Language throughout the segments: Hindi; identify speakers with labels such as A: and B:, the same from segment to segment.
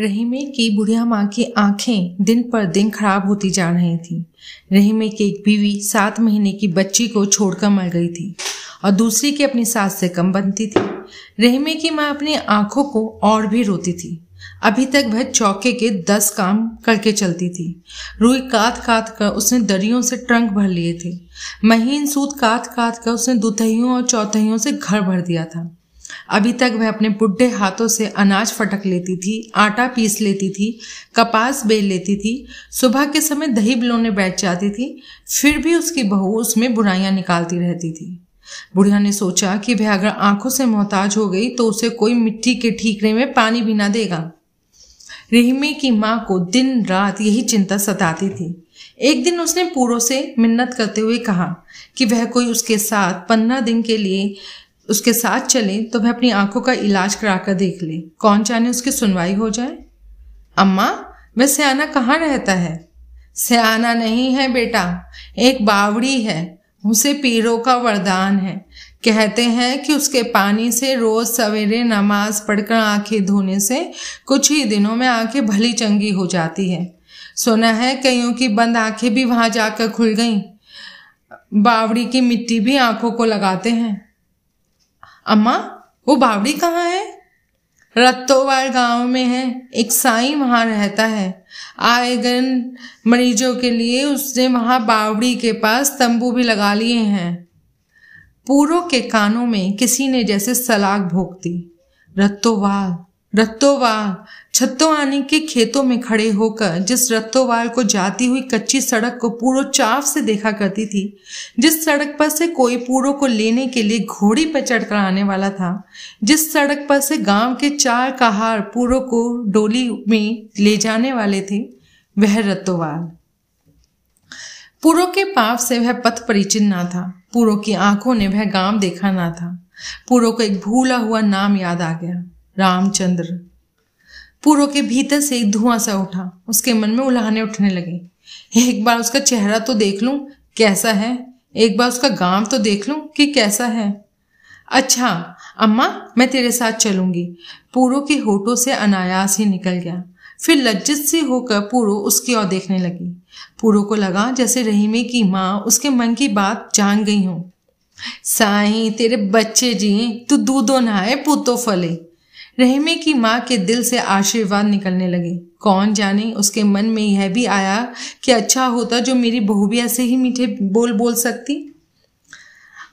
A: रहीमे की बुढ़िया माँ की आँखें दिन पर दिन खराब होती जा रही थी। रहीमे की एक बीवी सात महीने की बच्ची को छोड़कर मर गई थी और दूसरी की अपनी सास से कम बनती थी। रहीमे की माँ अपनी आँखों को और भी रोती थी। अभी तक वह चौके के दस काम करके चलती थी। रुई काट काट कर उसने दरियों से ट्रंक भर लिए थे। महीन सूत काट काट कर उसने दुतहियों और चौथहियों से घर भर दिया था। अभी तक वह अपने बुढ़े हाथों से अनाज फटक लेती थी, आटा पीस लेती थी, कपास बेल लेती थी, सुबह के समय दही बिलोने बैठ जाती थी, फिर भी उसकी बहू उसमें बुराइयाँ निकालती रहती थी। बुढ़िया ने सोचा कि वह अगर आँखों से मोहताज हो गई तो उसे कोई मिट्टी के ठीकरे में पानी भी ना देगा। रहीमे की माँ को दिन रात यही चिंता सताती थी। एक दिन उसने पूरो से मिन्नत करते हुए कहा कि वह कोई उसके साथ पंद्रह दिन के लिए उसके साथ चले तो वह अपनी आँखों का इलाज करा कर देख ले। कौन जाने उसकी सुनवाई हो जाए? अम्मा, वह सियाना कहाँ रहता है? सियाना नहीं है बेटा, एक बावड़ी है, उसे पीरों का वरदान है। कहते हैं कि उसके पानी से रोज सवेरे नमाज़ पढ़कर आँखें धोने से कुछ ही दिनों में आँखें भली चंगी हो जाती है। सुना है कईयों की बंद आँखें भी वहाँ जाकर खुल गईं। बावड़ी की मिट्टी भी आँखों को लगाते हैं। अम्मा, वो बावड़ी कहाँ है? रत्तोवाल गाँव में है। एक साई वहाँ रहता है। आए दिन मरीजों के लिए उसने वहाँ बावड़ी के पास तंबू भी लगा लिए हैं। पूरों के कानों में किसी ने जैसे सलाग भोग दी। रत्तोवाल रत्तोवाल छत्तोआनी के खेतों में खड़े होकर जिस रत्तोवाल को जाती हुई कच्ची सड़क को पूरो चाव से देखा करती थी, जिस सड़क पर से कोई पूरो को लेने के लिए घोड़ी पर चढ़कर आने वाला था, जिस सड़क पर से गाँव के चार कहार पूरो को डोली में ले जाने वाले थे, वह रत्तोवाल पूरो के पाप से वह पथ परिचिन ना था, पूरो की आँखों ने वह गाँव देखा ना था। पूरो को एक भूला हुआ नाम याद आ गया। रामचंद्र। पूरो के भीतर से एक धुआँ सा उठा, उसके मन में उल्हाने उठने लगे। एक बार उसका चेहरा तो देख लूँ, कैसा है? एक बार उसका गाँव तो देख लूँ कि कैसा है? अच्छा अम्मा, मैं तेरे साथ चलूँगी। पूरो के होठों से अनायास ही निकल गया। फिर लज्जित सी होकर पूरो उसकी ओर देखने लगी। पूरो को लगा जैसे रहीमे की माँ उसके मन की बात जान गई हो। साई, तेरे बच्चे जी तू दूधो नहाए, पुतो फले। रहीमे की माँ के दिल से आशीर्वाद निकलने लगे। कौन जाने, उसके मन में यह भी आया कि अच्छा होता जो मेरी बहू भी ऐसे ही मीठे बोल बोल सकती।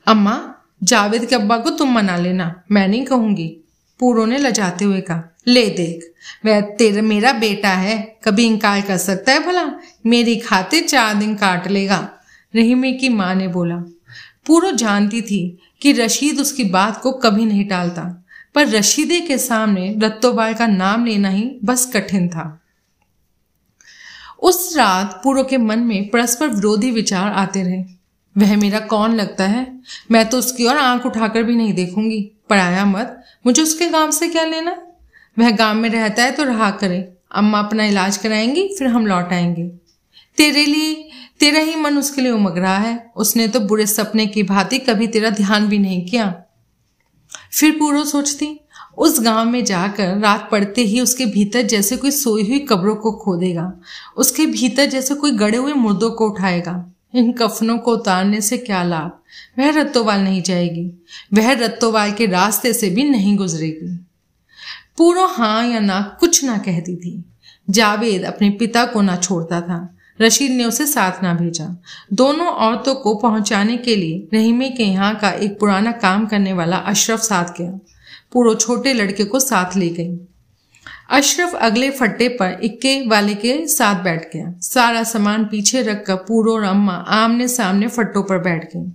A: अम्मा, जावेद के अब्बा को तुम मना लेना, मैं नहीं कहूँगी। पूरो ने लजाते हुए कहा, ले देख, वह तेरा मेरा बेटा है, कभी इंकार कर सकता है भला? मेरी खाते चार दिन काट लेगा। रहीमे की माँ ने बोला। पूरो जानती थी कि रशीद उसकी बात को कभी नहीं टालता। पर रशीदे के सामने रत्तोबाल का नाम लेना ही बस कठिन था। उस रात पूरो के मन में परस्पर विरोधी विचार आते रहे। वह मेरा कौन लगता है? मैं तो उसकी ओर आँख उठाकर भी नहीं देखूँगी। पढ़ाया मत, मुझे उसके गाँव से क्या लेना? वह गाँव में रहता है तो रहा करे। अम्मा अपना इलाज कराएँगी, फिर हम लौट आएँगे। तेरे लिए, तेरा ही मन उसके लिए उमग रहा है। उसने तो बुरे सपने की भांति कभी तेरा ध्यान भी नहीं किया। फिर पूरो सोचती, उस गाँव में जाकर रात पड़ते ही उसके भीतर जैसे कोई सोई हुई कब्रों को खोदेगा, उसके भीतर जैसे कोई गड़े हुए मुर्दों को उठाएगा। इन कफनों को उतारने से क्या लाभ? वह रत्तोवाल नहीं जाएगी, वह रत्तोवाल के रास्ते से भी नहीं गुजरेगी। पूरो हाँ या ना कुछ ना कहती थी। जावेद अपने पिता को ना छोड़ता था। रशीद ने उसे साथ ना भेजा। दोनों औरतों को पहुँचाने के लिए रहीमे के यहाँ का एक पुराना काम करने वाला अशरफ साथ गया। पूरो छोटे लड़के को साथ ले गई। अशरफ अगले फट्टे पर इक्के वाले के साथ बैठ गया। सारा सामान पीछे रखकर पूरो और अम्मा आमने सामने फट्टों पर बैठ गई।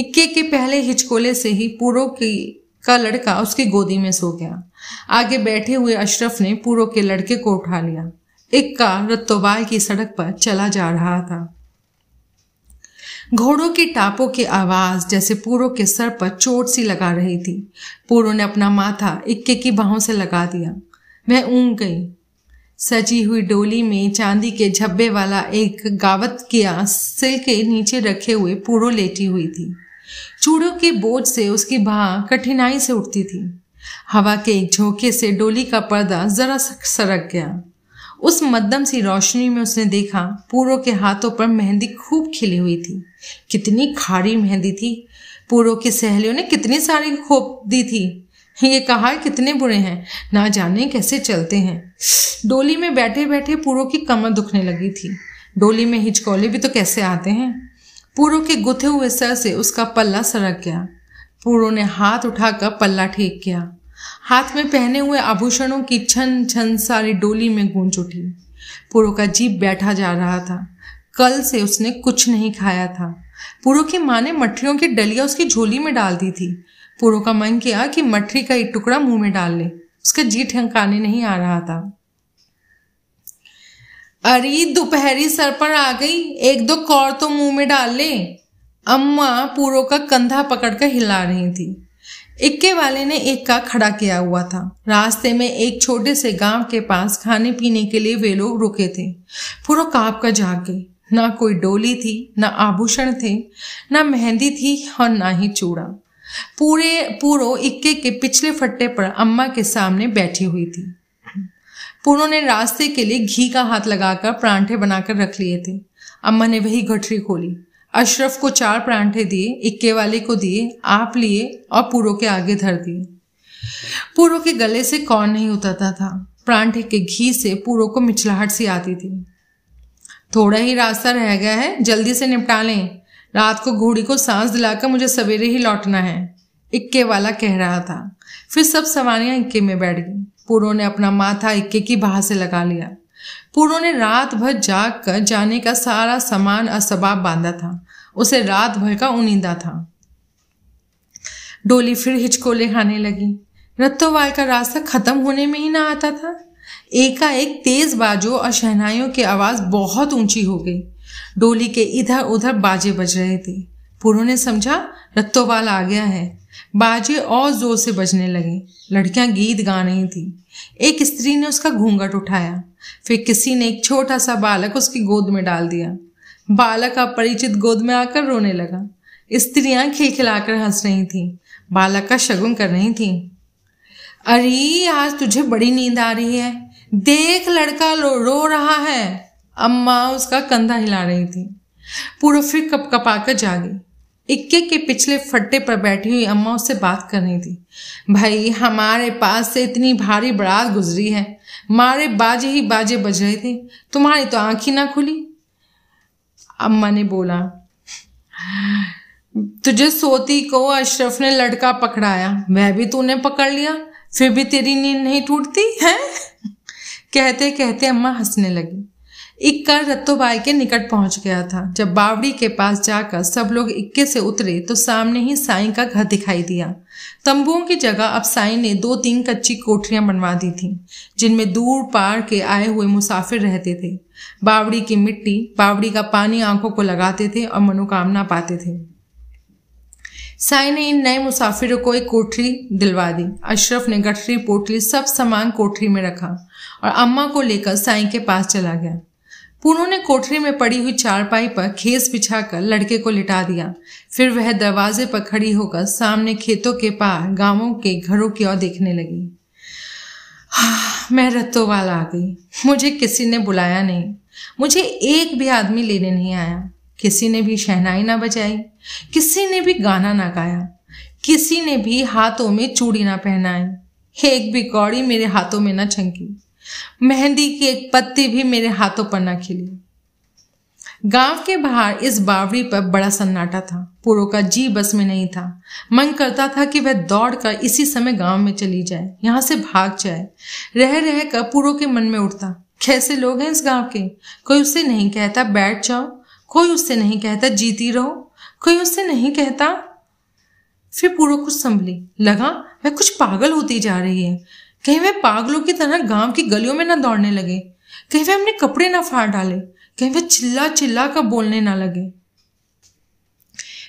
A: इक्के के पहले हिचकोले से ही पूरो की का लड़का उसकी गोदी में सो गया। आगे बैठे हुए अशरफ ने पूरो के लड़के को उठा लिया। इक्का रत्तोबाल की सड़क पर चला जा रहा था। घोड़ों की टापों की आवाज़ जैसे पूरो के सर पर चोट सी लगा रही थी। पूरो ने अपना माथा इक्के की बाहों से लगा दिया। वह ऊँग गई। सजी हुई डोली में चांदी के झब्बे वाला एक गावत किया सिल के नीचे रखे हुए पूरो लेटी हुई थी। चूड़ों के बोझ से उसकी बाह कठिनाई से उठती थी। हवा के एक झोंके से डोली का पर्दा जरा सरक गया। उस मद्दम सी रोशनी में उसने देखा पूरो के हाथों पर मेहंदी खूब खिली हुई थी। कितनी खारी मेहंदी थी। पूरो की सहेलियों ने कितनी सारी खोप दी थी। ये कहा, कितने बुरे हैं। ना जाने कैसे चलते हैं। डोली में बैठे बैठे पूरो की कमर दुखने लगी थी। डोली में हिचकोले भी तो कैसे आते हैं? पूरो के गुथे हुए सर से उसका पल्ला सरक गया। पूरो ने हाथ उठाकर पल्ला ठीक किया। हाथ में पहने हुए आभूषणों की छन छन सारी डोली में गूंज उठी। पूरो का जीप बैठा जा रहा था। कल से उसने कुछ नहीं खाया था। पूरो की माँ ने मठरियों की डलिया उसकी झोली में डाल दी थी। पूरो का मन किया कि मठरी का एक टुकड़ा मुँह में डाल ले। उसका जी ठंकाने नहीं आ रहा था। अरे, दोपहरी सर पर आ गई। एक दो कौर तो मुँह में डाल ले। अम्मा पूरो का कंधा पकड़कर हिला रही थी। इक्के वाले ने एक का खड़ा किया हुआ था। रास्ते में एक छोटे से गाँव के पास खाने पीने के लिए वे लोग रुके थे। पूरा काप का जाग गई। ना कोई डोली थी, ना आभूषण थे, ना मेहंदी थी और ना ही चूड़ा। पूरे पूरो इक्के के पिछले फट्टे पर अम्मा के सामने बैठी हुई थी। पूरो ने रास्ते के लिए घी का हाथ लगाकर परांठे बनाकर रख लिए थे। अम्मा ने वही गठरी खोली। अशरफ को चार परांठे दिए, इक्के वाले को दिए, आप लिए और पूरो के आगे धर दिए। पूरो के गले से कौन नहीं उतरता था। परांठे के घी से पूरो को मिचलाहट सी आती थी। थोड़ा ही रास्ता रह गया है, जल्दी से निपटा लें। रात को घोड़ी को सांस दिलाकर मुझे सवेरे ही लौटना है, इक्के वाला कह रहा था। फिर सब सवारियाँ इक्के में बैठ गई। पूरो ने अपना माथा इक्के की बाह से लगा लिया। पूरो ने रात भर जाग कर जाने का सारा सामान असबाब बांधा था। उसे रात भर का उनींदा था। डोली फिर हिचकोले खाने लगी। रत्तोवाल का रास्ता खत्म होने में ही ना आता था। एकाएक तेज बाजो और शहनाइयों की आवाज़ बहुत ऊँची हो गई। डोली के इधर उधर बाजे बज रहे थे। पुरों ने समझा, रत्तोवाल आ गया है। बाजे और ज़ोर से बजने लगे। लड़कियाँ गीत गा रही थी। एक स्त्री ने उसका घूंघट उठाया। फिर किसी ने एक छोटा सा बालक उसकी गोद में डाल दिया। बालक अपरिचित गोद में आकर रोने लगा। स्त्रियाँ खिलखिलाकर हंस रही थी। बालक का शगुन कर रही थी। अरे आज तुझे बड़ी नींद आ रही है। देख लड़का रो, रो रहा है। अम्मा उसका कंधा हिला रही थी। पूरा फिर कप कपाकर जागी। इक्के के पिछले फट्टे पर बैठी हुई अम्मा उससे बात कर रही थी। भाई, हमारे पास से इतनी भारी बरात गुजरी है। मारे बाजे ही बाजे बज रहे थे। तुम्हारी तो आँख ही ना खुली। अम्मा ने बोला, तुझे सोती को अशरफ ने लड़का पकड़ाया। वह भी तूने पकड़ लिया। फिर भी तेरी नींद नहीं टूटती, है? कहते कहते अम्मा हंसने लगी। इक्का रत्तोबाई के निकट पहुँच गया था। जब बावड़ी के पास जाकर सब लोग इक्के से उतरे तो सामने ही साईं का घर दिखाई दिया। तंबुओं की जगह अब साईं ने दो तीन कच्ची कोठरियाँ बनवा दी थी, जिनमें दूर पार के आए हुए मुसाफिर रहते थे। बावड़ी की मिट्टी, बावड़ी का पानी आँखों को लगाते थे और मनोकामना पाते थे। साई ने इन नए मुसाफिरों को एक कोठरी दिलवा दी। अशरफ ने गठरी, पोटली सब सामान कोठरी में रखा और अम्मा को लेकर साई के पास चला गया। पूनू ने कोठरी में पड़ी हुई चारपाई पर खेस बिछाकर लड़के को लिटा दिया। फिर वह दरवाजे पर खड़ी होकर सामने खेतों के पार, गाँवों के घरों की ओर देखने लगी। मैं रत्तोवाल आ गई। मुझे किसी ने बुलाया नहीं। मुझे एक भी आदमी लेने नहीं आया। किसी ने भी शहनाई ना बजाई। किसी ने भी गाना ना गाया। किसी ने भी हाथों में चूड़ी ना पहनाई। एक भी कौड़ी मेरे हाथों में ना छंकी। मेहंदी की एक पत्ती भी मेरे हाथों पर ना खिली। गाँव के बाहर इस बावड़ी पर बड़ा सन्नाटा था। पूरो का जी बस में नहीं था। मन करता था कि वह दौड़ कर इसी समय गाँव में चली जाए, यहाँ से भाग जाए। रह रह कर पूरो के मन में उठता, कैसे लोग हैं इस गाँव के? कोई उससे नहीं कहता, बैठ जाओ। कोई उससे नहीं कहता, जीती रहो। कोई उससे नहीं कहता? फिर पूरो कुछ संभली। लगा वह कुछ पागल होती जा रही है। कहीं वह पागलों की तरह गाँव की गलियों में ना दौड़ने लगे। कहीं वह अपने कपड़े ना फाड़ डाले। कहीं वह चिल्ला चिल्ला कर बोलने ना लगे।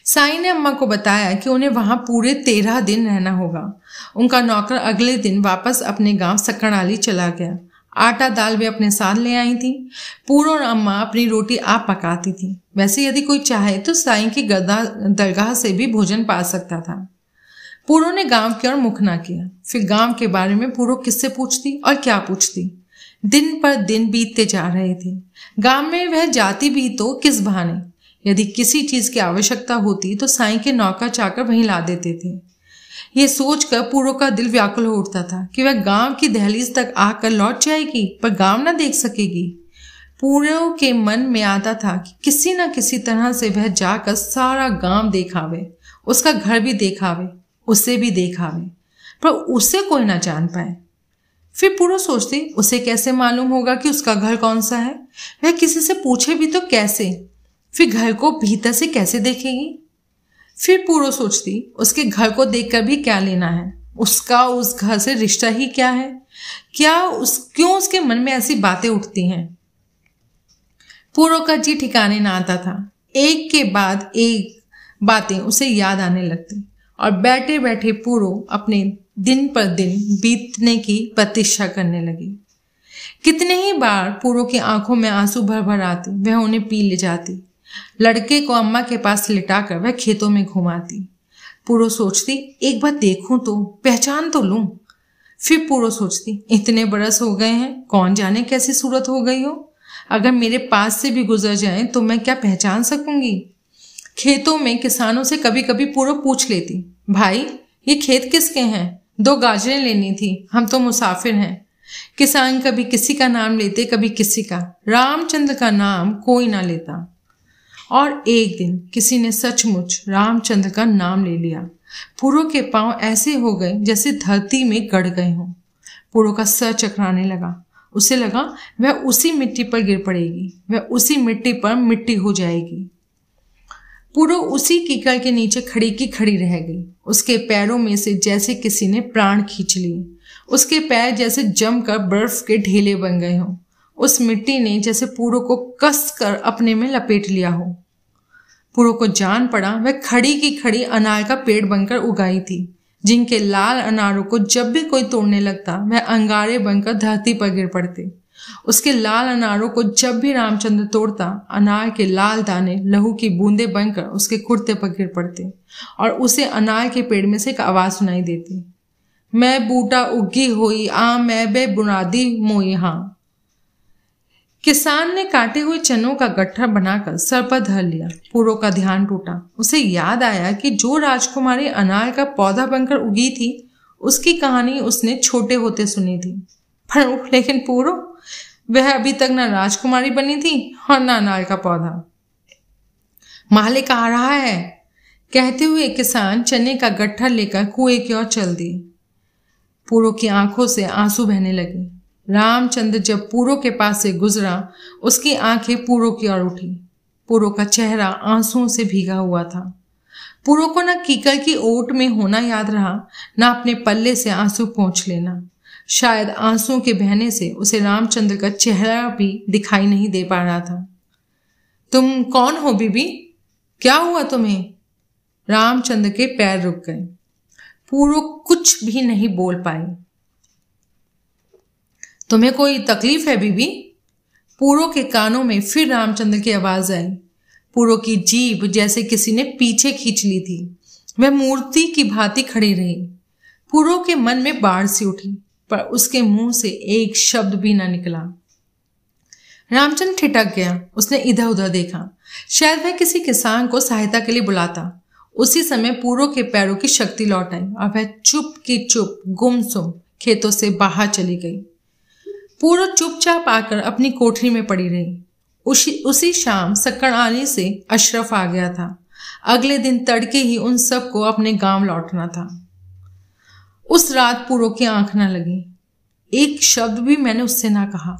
A: साई ने अम्मा को बताया कि उन्हें वहाँ पूरे तेरह दिन रहना होगा। उनका नौकर अगले दिन वापस अपने गाँव सकड़ाली चला गया। आटा दाल वे अपने साथ ले आई थी। पूरो और अम्मा अपनी रोटी आप पकाती थी। वैसे यदि कोई चाहे तो साई की गदा दरगाह से भी भोजन पा सकता था। पूरो ने गाँव की ओर मुख ना किया। फिर गाँव के बारे में पूरो किससे पूछती और क्या पूछती? दिन पर दिन बीतते जा रहे थे। गाँव में वह जाती भी तो किस बहाने? यदि किसी चीज़ की आवश्यकता होती तो साई के नौका चाकर वहीं ला देते थे। ये सोचकर पूरो का दिल व्याकुल हो उठता था कि वह गाँव की दहलीज तक आकर लौट जाएगी, पर गाँव ना देख सकेगी। पूरो के मन में आता था कि किसी न किसी तरह से वह जाकर सारा गाँव देखावे, उसका घर भी देखावे। उसे भी देखावे पर उसे कोई ना जान पाए। फिर पूरा सोचती, उसे कैसे मालूम होगा कि उसका घर कौन सा है? वह किसी से पूछे भी तो कैसे? फिर घर को भीतर से कैसे देखेगी? फिर पूरा सोचती, उसके घर को देखकर भी क्या लेना है? उसका, उस घर से रिश्ता ही क्या है? क्या उस, क्यों उसके मन में ऐसी बातें उठती हैं? पूरो का जी ठिकाने ना आता था। एक के बाद एक बातें उसे याद आने लगती। और बैठे बैठे पूरो अपने दिन पर दिन बीतने की प्रतीक्षा करने लगी। कितने ही बार पूरो की आँखों में आँसू भर भर आते, वह उन्हें पी ले जाती। लड़के को अम्मा के पास लिटाकर वह खेतों में घुमाती। पूरो सोचती, एक बार देखूँ तो पहचान तो लूँ। फिर पूरो सोचती, इतने बरस हो गए हैं, कौन जाने कैसी सूरत हो गई हो? अगर मेरे पास से भी गुजर जाए तो मैं क्या पहचान सकूँगी? खेतों में किसानों से कभी कभी पूर्व पूछ लेती, भाई, ये खेत किसके हैं? दो गाजरें लेनी थी, हम तो मुसाफिर हैं। किसान कभी किसी का नाम लेते, कभी किसी का। रामचंद्र का नाम कोई ना लेता। और एक दिन किसी ने सचमुच रामचंद्र का नाम ले लिया। पुरो के पाँव ऐसे हो गए जैसे धरती में गड़ गए हों। पुरो का सर चकराने लगा। उसे लगा, वह उसी मिट्टी पर गिर पड़ेगी, वह उसी मिट्टी पर मिट्टी हो जाएगी। पुरो उसी कीकड़ के नीचे खड़ी की खड़ी रह गई। उसके पैरों में से जैसे किसी ने प्राण खींच लिए। उसके पैर जैसे जमकर बर्फ़ के ढेले बन गए हों। उस मिट्टी ने जैसे पूरो को कस कर अपने में लपेट लिया हो। पूरो को जान पड़ा, वह खड़ी की खड़ी अनार का पेड़ बनकर उगाई थी। जिनके लाल अनारों को जब भी कोई तोड़ने लगता, वह अंगारे बनकर धरती पर गिर पड़ते। उसके लाल अनारों को जब भी रामचंद्र तोड़ता, अनार के लाल दाने लहू की बूंदे बनकर उसके कुर्ते पर गिर पड़ते और उसे अनार के पेड़ में से एक आवाज़ सुनाई देती। मैं बूटा उगी हुई आ मैं बे बुनादी मोई हाँ किसान ने काटे हुए चनों का गट्ठा बनाकर सर पर धर लिया पूरो का ध्यान टूटा। उसे याद आया कि जो राजकुमारी अनार का पौधा बनकर उगी थी, उसकी कहानी उसने छोटे होते सुनी थी। पर लेकिन पूरो वह अभी तक ना राजकुमारी बनी थी और ना अनार का पौधा। मालिक आ रहा है। कहते हुए किसान चने का गट्ठा लेकर कुएँ की ओर चल दिए। पूरो की आँखों से आँसू बहने लगे। रामचंद्र जब पूरो के पास से गुजरा, उसकी आँखें पूरो की ओर उठी। पूरो का चेहरा आंसुओं से भीगा हुआ था। पूरो को न कीकर की ओट में होना याद रहा, न अपने पल्ले से आँसू पहुँच लेना। शायद आंसुओं के बहने से उसे रामचंद्र का चेहरा भी दिखाई नहीं दे पा रहा था। तुम कौन हो, बीबी? क्या हुआ तुम्हें? रामचंद्र के पैर रुक गए। पूरो कुछ भी नहीं बोल पाए। तुम्हें कोई तकलीफ़ है, बीबी? पूरो के कानों में फिर रामचंद्र की आवाज़ आई। पूरो की जीभ जैसे किसी ने पीछे खींच ली थी। वह मूर्ति की भांति खड़ी रही। पूरो के मन में बाढ़ सी उठी। पर उसके मुँह से एक शब्द भी ना निकला। रामचंद्र ठिठक गया। उसने इधर उधर देखा। शायद वह किसी किसान को सहायता के लिए बुलाता। उसी समय पूरो के पैरों की शक्ति लौट आई और वह चुप की चुप, गुमसुम खेतों से बाहर चली गई। पूरा चुपचाप आकर अपनी कोठरी में पड़ी रही। उसी उसी शाम सक्कड़ आने से अशरफ आ गया था। अगले दिन तड़के ही उन सबको अपने गाँव लौटना था। उस रात पूरो की आँख ना लगी। एक शब्द भी मैंने उससे ना कहा।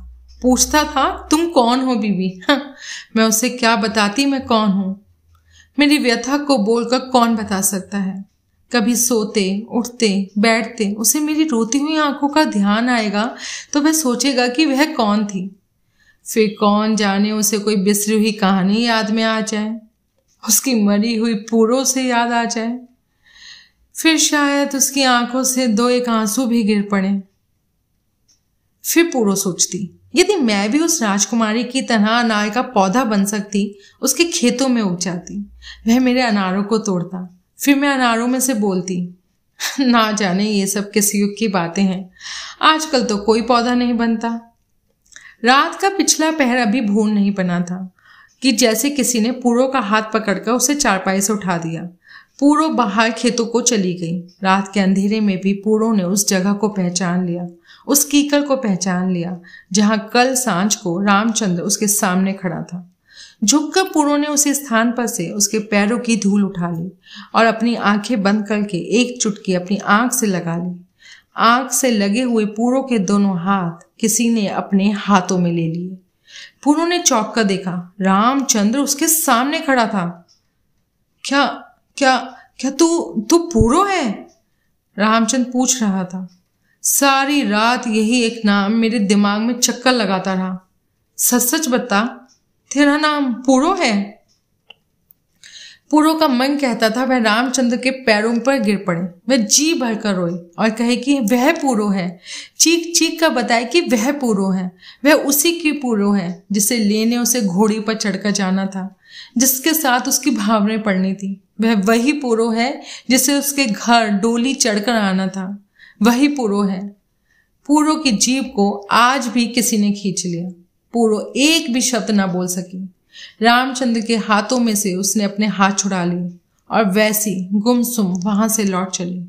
A: पूछता था तुम कौन हो बीबी हाँ, मैं उसे क्या बताती मैं कौन हूँ? मेरी व्यथा को बोलकर कौन बता सकता है? कभी सोते उठते बैठते उसे मेरी रोती हुई आँखों का ध्यान आएगा तो वह सोचेगा कि वह कौन थी। फिर कौन जाने उसे कोई बिसरी हुई कहानी याद में आ जाए? उसकी मरी हुई पूरों से याद आ जाए? फिर शायद उसकी आँखों से दो एक आँसू भी गिर पड़े। फिर पूरो सोचती, यदि मैं भी उस राजकुमारी की तरह अनार का पौधा बन सकती, उसके खेतों में उग जाती, वह मेरे अनारों को तोड़ता। फिर मैं अनारों में से बोलती, ना जाने ये सब किस युग की बातें हैं। आजकल तो कोई पौधा नहीं बनता। रात का पिछला पहर अभी भून नहीं बना था, कि जैसे किसी ने पूरो का हाथ पकड़कर उसे चारपाई से उठा दिया। पूरो बाहर खेतों को चली गई। रात के अंधेरे में भी पूरो ने उस जगह को पहचान लिया, उस कीकर को पहचान लिया, जहाँ कल साँझ को रामचंद्र उसके सामने खड़ा था। झुककर पूरो ने उसी स्थान पर से उसके पैरों की धूल उठा ली और अपनी आँखें बंद करके एक चुटकी अपनी आँख से लगा ली। आँख से लगे हुए पूरो के दोनों हाथ किसी ने अपने हाथों में ले लिए। पूरो ने चौक कर देखा, रामचंद्र उसके सामने खड़ा था। क्या क्या क्या तू तू पूरो है? रामचंद्र पूछ रहा था। सारी रात यही एक नाम मेरे दिमाग में चक्कर लगाता रहा। सच सच बता, तेरा नाम पूरो है? पूरो का मन कहता था, वह रामचंद्र के पैरों पर गिर पड़े। वह जी भरकर रोए और कहे कि वह पूरो है। चीख चीख कर बताए कि वह पूरो है। वह उसी की पूरो है, जिसे लेने उसे घोड़ी पर चढ़कर जाना था। जिसके साथ उसकी भावनें पड़नी थी। वह वही पूरो है जिसे उसके घर डोली चढ़कर आना था। वही पुरो है। पूरो की जीप को आज भी किसी ने खींच लिया। पूरो एक भी शब्द ना बोल सकी। रामचंद्र के हाथों में से उसने अपने हाथ छुड़ा लिए और वैसी गुमसुम वहाँ से लौट चली।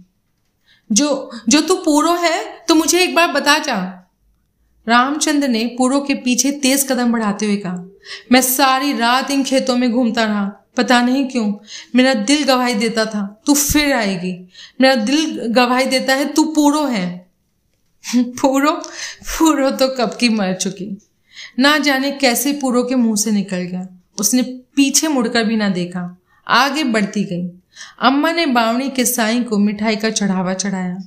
A: जो जो तू पूरो है तो मुझे एक बार बता जा। रामचंद्र ने पूरो के पीछे तेज कदम बढ़ाते हुए कहा, मैं सारी रात इन खेतों में घूमता रहा। पता नहीं क्यों, मेरा दिल गवाही देता था, तू फिर आएगी। मेरा दिल गवाही देता है, तू पूरो है। पूरो पूरो तो कब की मर चुकी। ना जाने कैसे पूरो के मुँह से निकल गया। उसने पीछे मुड़कर भी ना देखा। आगे बढ़ती गई। अम्मा ने बावणी के साई को मिठाई का चढ़ावा चढ़ाया।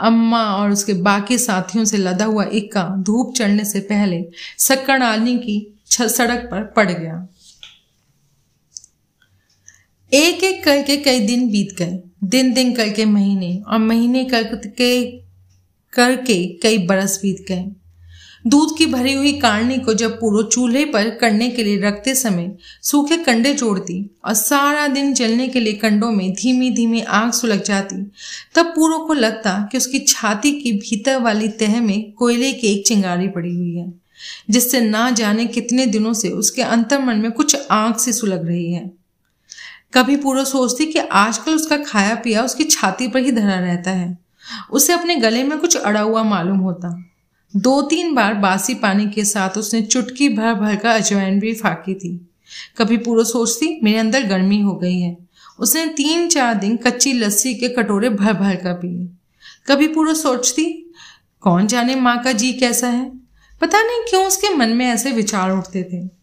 A: अम्मा और उसके बाकी साथियों से लदा हुआ इक्का धूप चढ़ने से पहले सक्कड़ आलनी की सड़क पर पड़ गया। एक एक करके कई दिन बीत गए। दिन दिन करके महीने और महीने करके करके कई बरस बीत गए। दूध की भरी हुई कारणी को जब पूरो चूल्हे पर करने के लिए रखते समय सूखे कंडे जोड़ती और सारा दिन जलने के लिए कंडों में धीमी धीमी आग सुलग जाती, तब पूरो को लगता कि उसकी छाती की भीतर वाली तह में कोयले की एक चिंगारी पड़ी हुई है, जिससे ना जाने कितने दिनों से उसके अंतर मन में कुछ आग से सुलग रही है। कभी पूरा सोचती कि आजकल उसका खाया पिया उसकी छाती पर ही धरा रहता है, उसे अपने गले में कुछ अड़ा हुआ मालूम होता। दो तीन बार बासी पानी के साथ उसने चुटकी भर भर कर अजवाइन भी फाकी थी। कभी पूरा सोचती, मेरे अंदर गर्मी हो गई है। उसने तीन चार दिन कच्ची लस्सी के कटोरे भर भर कर पिए कभी पूरा सोचती, कौन जाने माँ का जी कैसा है? पता नहीं क्यों उसके मन में ऐसे विचार उठते थे।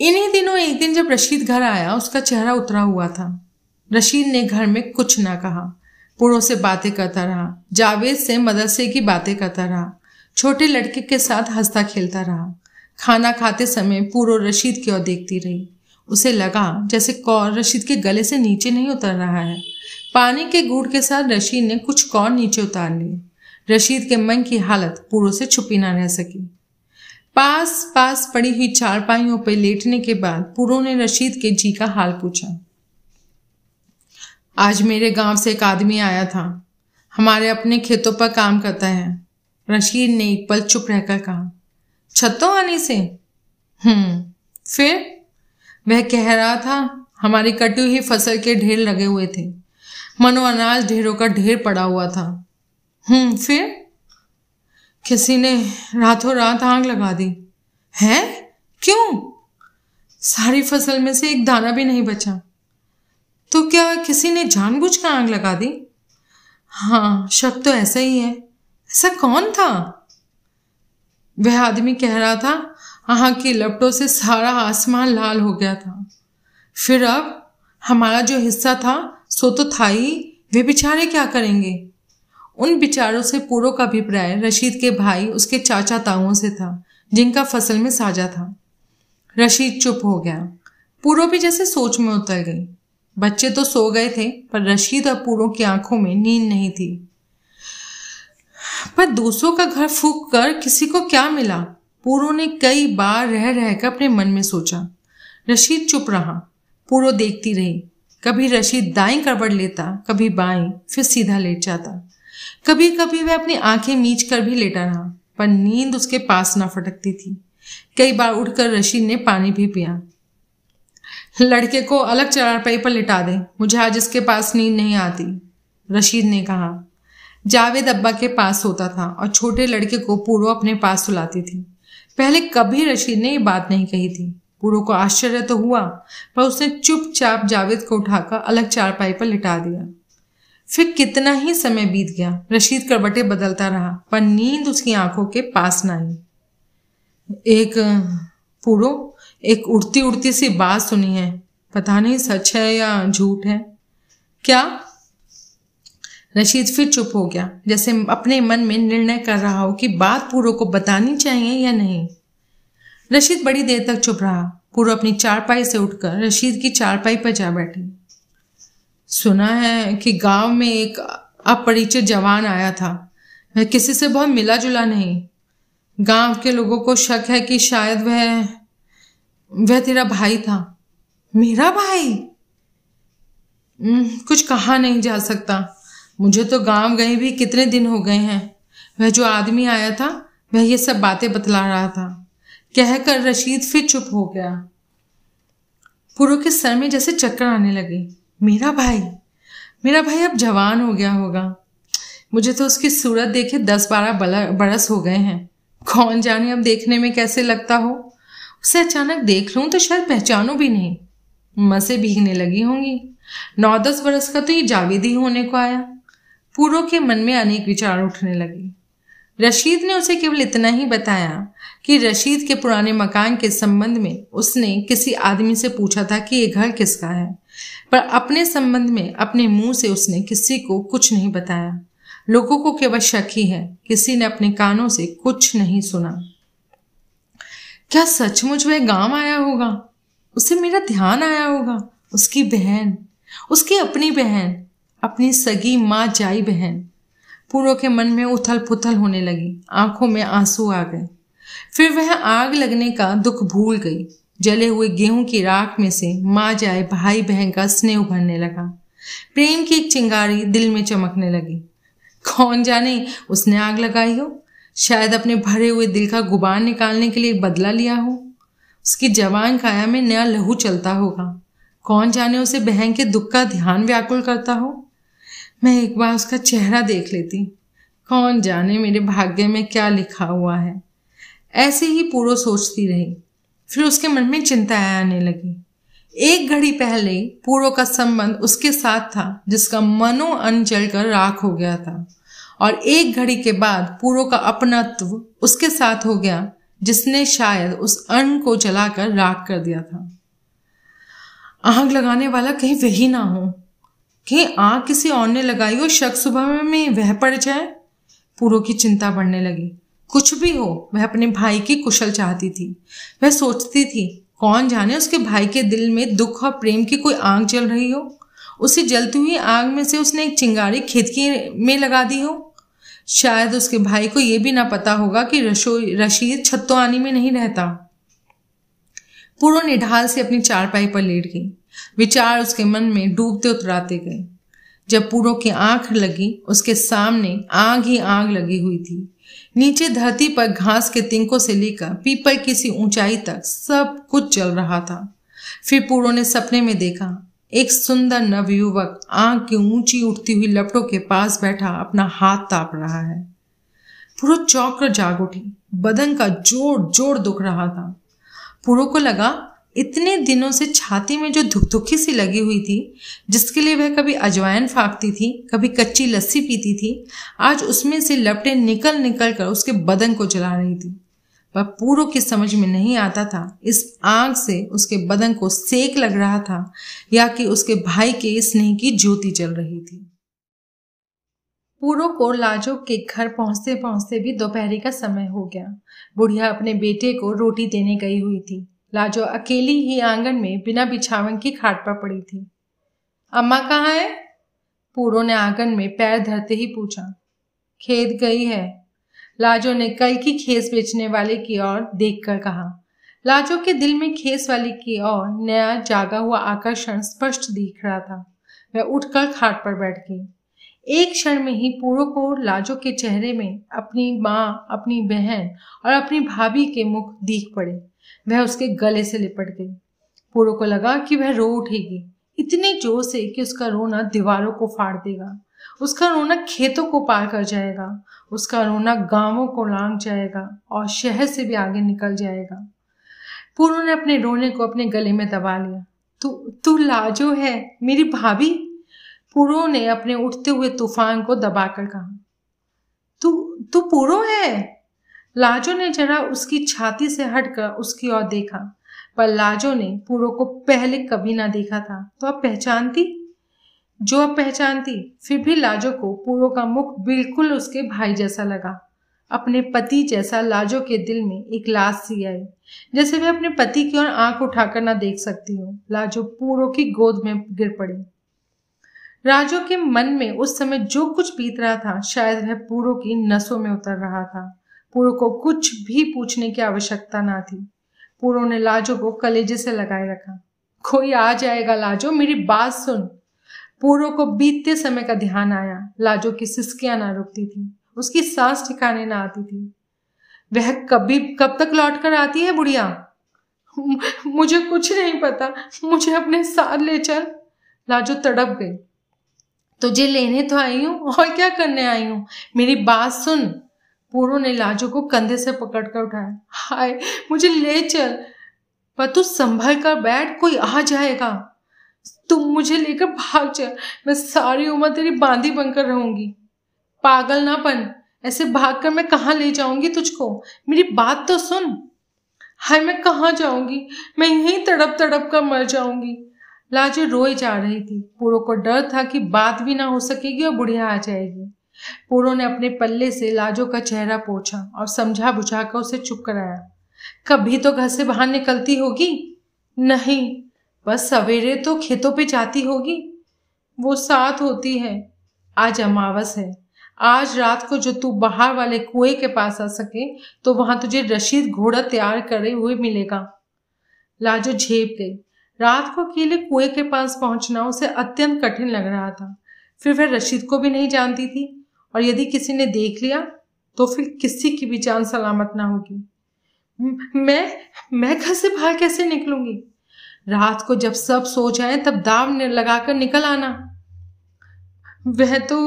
A: इन्हीं दिनों एक दिन जब रशीद घर आया, उसका चेहरा उतरा हुआ था। रशीद ने घर में कुछ ना कहा। पुरों से बातें करता रहा। जावेद से मदरसे की बातें करता रहा। छोटे लड़के के साथ हंसता खेलता रहा। खाना खाते समय पूरो रशीद की ओर देखती रही। उसे लगा जैसे कौर रशीद के गले से नीचे नहीं उतर रहा है। पानी के गुड़ के साथ रशीद ने कुछ कौर नीचे उतार लिए। रशीद के मन की हालत पूरो से छुपी ना रह सकी। पास पास पड़ी हुई चारपाइयों पर लेटने के बाद पूरो ने रशीद के जी का हाल पूछा। आज मेरे गाँव से एक आदमी आया था। हमारे अपने खेतों पर काम करता है। रशीद ने एक पल चुप रहकर कहा, छतों आने से? हम्म फिर? वह कह रहा था, हमारी कटी हुई फ़सल के ढेर लगे हुए थे। मनो अनाज ढेरों का ढेर पड़ा हुआ था। हम्म फिर? किसी ने रातों रात आग लगा दी। है? क्यों? सारी फ़सल में से एक दाना भी नहीं बचा। तो क्या किसी ने जानबूझकर आग लगा दी? हाँ शक तो ऐसा ही है। ऐसा कौन था? वह आदमी कह रहा था, आह की लपटों से सारा आसमान लाल हो गया था। फिर अब हमारा जो हिस्सा था, सो तो था ही। वे बेचारे क्या करेंगे? उन बिचारों से पूरो का अभिप्राय रशीद के भाई उसके चाचा ताओं से था, जिनका फ़सल में साजा था। रशीद चुप हो गया। पूरो भी जैसे सोच में उतर गई। बच्चे तो सो गए थे, पर रशीद और पूरो की आँखों में नींद नहीं थी। पर दूसरों का घर फूक कर किसी को क्या मिला? पूरो ने कई बार रह रहकर अपने मन में सोचा। रशीद चुप रहा। पूरो देखती रही। कभी रशीद दाई करवट लेता, कभी बाई फिर सीधा लेट जाता। कभी कभी वह अपनी आँखें मीच कर भी लेटा रहा, पर नींद उसके पास ना फटकती थी। कई बार उठकर रशीद ने पानी भी पिया। लड़के को अलग चरारपाई पर लिटा दे, मुझे आज इसके पास नींद नहीं आती, रशीद ने कहा। जावेद अब्बा के पास होता था और छोटे लड़के को पूरो अपने पास सुलाती थी। पहले कभी रशीद ने ये बात नहीं कही थी। पूरो को आश्चर्य तो हुआ, पर उसने चुपचाप जावेद को उठाकर अलग चारपाई पर लिटा दिया। फिर कितना ही समय बीत गया रशीद करवटे बदलता रहा, पर नींद उसकी आँखों के पास ना आई। एक पूरो एक उड़ती उड़ती सी बात सुनी है। पता नहीं सच है या झूठ है। क्या? रशीद फिर चुप हो गया। जैसे अपने मन में निर्णय कर रहा हो कि बात पूरो को बतानी चाहिए या नहीं। रशीद बड़ी देर तक चुप रहा। पूरो अपनी चारपाई से उठकर रशीद की चारपाई पर जा बैठी। सुना है कि गाँव में एक अपरिचित जवान आया था। वह किसी से बहुत मिला जुला नहीं। गाँव के लोगों को शक है कि शायद वह वह तेरा भाई था। मेरा भाई? कुछ कहा नहीं जा सकता। मुझे तो गाँव गए भी कितने दिन हो गए हैं। वह जो आदमी आया था, वह ये सब बातें बतला रहा था। कहकर रशीद फिर चुप हो गया। पुरो के सर में जैसे चक्कर आने लगे। मेरा भाई मेरा भाई अब जवान हो गया होगा। मुझे तो उसकी सूरत देखे दस बारह बरस हो गए हैं। कौन जाने अब देखने में कैसे लगता हो? उसे अचानक देख लूँ तो शायद पहचानू भी नहीं। मसे भीगने लगी होंगी। नौ दस बरस का तो ये जावेद ही होने को आया। पूरो के मन में अनेक विचार उठने लगे। रशीद ने उसे केवल इतना ही बताया कि रशीद के पुराने मकान के संबंध में उसने किसी आदमी से पूछा था कि ये घर किसका है, पर अपने संबंध में अपने मुँह से उसने किसी को कुछ नहीं बताया। लोगों को केवल शक ही है, किसी ने अपने कानों से कुछ नहीं सुना। क्या सचमुच वह गाँव आया होगा? उसे मेरा ध्यान आया होगा, उसकी बहन, उसकी अपनी बहन अपनी सगी माँ जाई बहन। पूरो के मन में उथल पुथल होने लगी। आँखों में आँसू आ गए। फिर वह आग लगने का दुख भूल गई। जले हुए गेहूँ की राख में से माँ जाए भाई बहन का स्नेह उभरने लगा। प्रेम की एक चिंगारी दिल में चमकने लगी। कौन जाने उसने आग लगाई हो? शायद अपने भरे हुए दिल का गुबार निकालने के लिए बदला लिया हो। उसकी जवान काया में नया लहू चलता होगा। कौन जाने उसे बहन के दुख का ध्यान व्याकुल करता हो? मैं एक बार उसका चेहरा देख लेती। कौन जाने मेरे भाग्य में क्या लिखा हुआ है। ऐसे ही पूरा सोचती रही। फिर उसके मन में चिंता आने लगी। एक घड़ी पहले पूरो का संबंध उसके साथ था, जिसका मनो अन जलकर राख हो गया था। और एक घड़ी के बाद पूरो का अपनत्व उसके साथ हो गया, जिसने शायद उस अन्न को जलाकर राख कर दिया था। आग लगाने वाला कहीं वही ना हो। कि आग किसी और ने लगाई हो, शक सुबह में वह पड़ जाए। पूरो की चिंता बढ़ने लगी। कुछ भी हो, वह अपने भाई की कुशल चाहती थी। वह सोचती थी, कौन जाने उसके भाई के दिल में दुख और प्रेम की कोई आग जल रही हो? उसी जलती हुई आग में से उसने एक चिंगारी खेत की में लगा दी हो? शायद उसके भाई को यह भी ना पता होगा कि रशोई रशीद छत्तोआनी में नहीं रहता। पूरो निढाल से अपनी चारपाई पर लेट गई। विचार उसके मन में डूबते उतराते गए। जब पूरो की आँख लगी, उसके सामने आग ही आग लगी हुई थी। नीचे धरती पर घास के तिंकों से लेकर पीपल किसी ऊंचाई तक सब कुछ चल रहा था। फिर पूरो ने सपने में देखा, एक सुंदर नवयुवक आँख की ऊँची उठती हुई लपटों के पास बैठा अपना हाथ ताप रहा है। पूरो चौक जाग उठी। बदन का ज़ोर ज़ोर दुख रहा था। पूरो को लगा इतने दिनों से छाती में जो धुक धुकी सी लगी हुई थी, जिसके लिए वह कभी अजवाइन फाकती थी, कभी कच्ची लस्सी पीती थी, आज उसमें से लपटें निकल निकल कर उसके बदन को जला रही थी। वह पूरो की समझ में नहीं आता था, इस आग से उसके बदन को सेक लग रहा था, या कि उसके भाई के स्नेह की ज्योति जल रही थी। पूरो को लाजो के घर पहुँचते पहुँचते भी दोपहरी का समय हो गया। बुढ़िया अपने बेटे को रोटी देने गई हुई थी। लाजो अकेली ही आँगन में बिना बिछावन की खाट पर पड़ी थी। अम्मा कहाँ है? पूरो ने आँगन में पैर धरते ही पूछा। खेत गई है। लाजो ने कल की खेस बेचने वाले की ओर देखकर कहा। लाजो के दिल में खेस वाली की ओर नया जागा हुआ आकर्षण स्पष्ट दिख रहा था। वह उठकर खाट पर बैठ गई। एक क्षण में ही पूरो को लाजो के चेहरे में अपनी माँ, अपनी बहन और अपनी भाभी के मुख दीख पड़े। वह उसके गले से लिपट गई। पूरो को लगा कि वह रो उठेगी। इतने ज़ोर से कि उसका रोना दीवारों को फाड़ देगा। उसका रोना खेतों को पार कर जाएगा। उसका रोना गाँवों को लांग जाएगा और शहर से भी आगे निकल जाएगा। पूर्व ने अपने रोने को अपने गले में दबा लिया। तू तू लाजो है, मेरी भाभी? पूरो ने अपने उठते हुए तूफ़ान को दबाकर कहा, तू तू पूरो है? लाजो ने जरा उसकी छाती से हटकर उसकी ओर देखा, पर लाजो ने पूरो को पहले कभी ना देखा था। तो अब पहचानती? जो अब पहचानती, फिर भी लाजो को पूरो का मुख बिल्कुल उसके भाई जैसा लगा। अपने पति जैसा लाजो के दिल में एक लाश सी आई, जैसे वे अपने पति की ओर आँख उठाकर ना देख सकती हो। लाजो पूरो की गोद में गिर पड़ी। राजो के मन में उस समय जो कुछ बीत रहा था, शायद वह पूरो की नसों में उतर रहा था। पूरो को कुछ भी पूछने की आवश्यकता ना थी। पूरो ने लाजो को कलेजे से लगाए रखा। कोई आ जाएगा लाजो, मेरी बात सुन। पूरो को बीतते समय का ध्यान आया। लाजो की सिस्कियाँ ना रुकती थी। उसकी सांस ठिकाने ना आती थी। वह कभी, कब तक लौट कर आती है बुढ़िया? मुझे कुछ नहीं पता। मुझे अपने साथ ले चल। लाजो तड़प गई। तुझे लेने तो आई हूँ, और क्या करने आई हूँ? मेरी बात सुन। पूरो ने लाजो को कंधे से पकड़ कर उठाया। हाय, मुझे ले चल। पर तू संभल कर बैठ, कोई आ जाएगा। तुम मुझे लेकर भाग चल मैं सारी उम्र तेरी बांधी बनकर रहूँगी। पागल ना बन। ऐसे भाग कर मैं कहाँ ले जाऊँगी तुझको? मेरी बात तो सुन। हाय, मैं कहाँ जाऊँगी? मैं यहीं तड़प तड़प कर मर जाऊँगी। लाजो रोई जा रही थी। पूरो को डर था कि बात भी ना हो सकेगी और बुढ़िया आ जाएगी। पूरो ने अपने पल्ले से लाजो का चेहरा पोछा और समझा बुझा कर उसे चुप कराया। कभी तो घर से बाहर निकलती होगी? नहीं, बस सवेरे तो खेतों पे जाती होगी। वो साथ होती है। आज अमावस है। आज रात को जो तू बाहर वाले कुएँ के पास आ सके तो वहाँ तुझे रशीद घोड़ा तैयार करे हुए मिलेगा। लाजो झेप गई। रात को अकेले कुएँ के पास पहुँचना उसे अत्यंत कठिन लग रहा था। फिर वह रशीद को भी नहीं जानती थी, और यदि किसी ने देख लिया तो फिर किसी की भी जान सलामत ना होगी। मैं मैं घर से बाहर कैसे निकलूँगी? रात को जब सब सो जाए, तब दाव लगाकर निकल आना। वह तो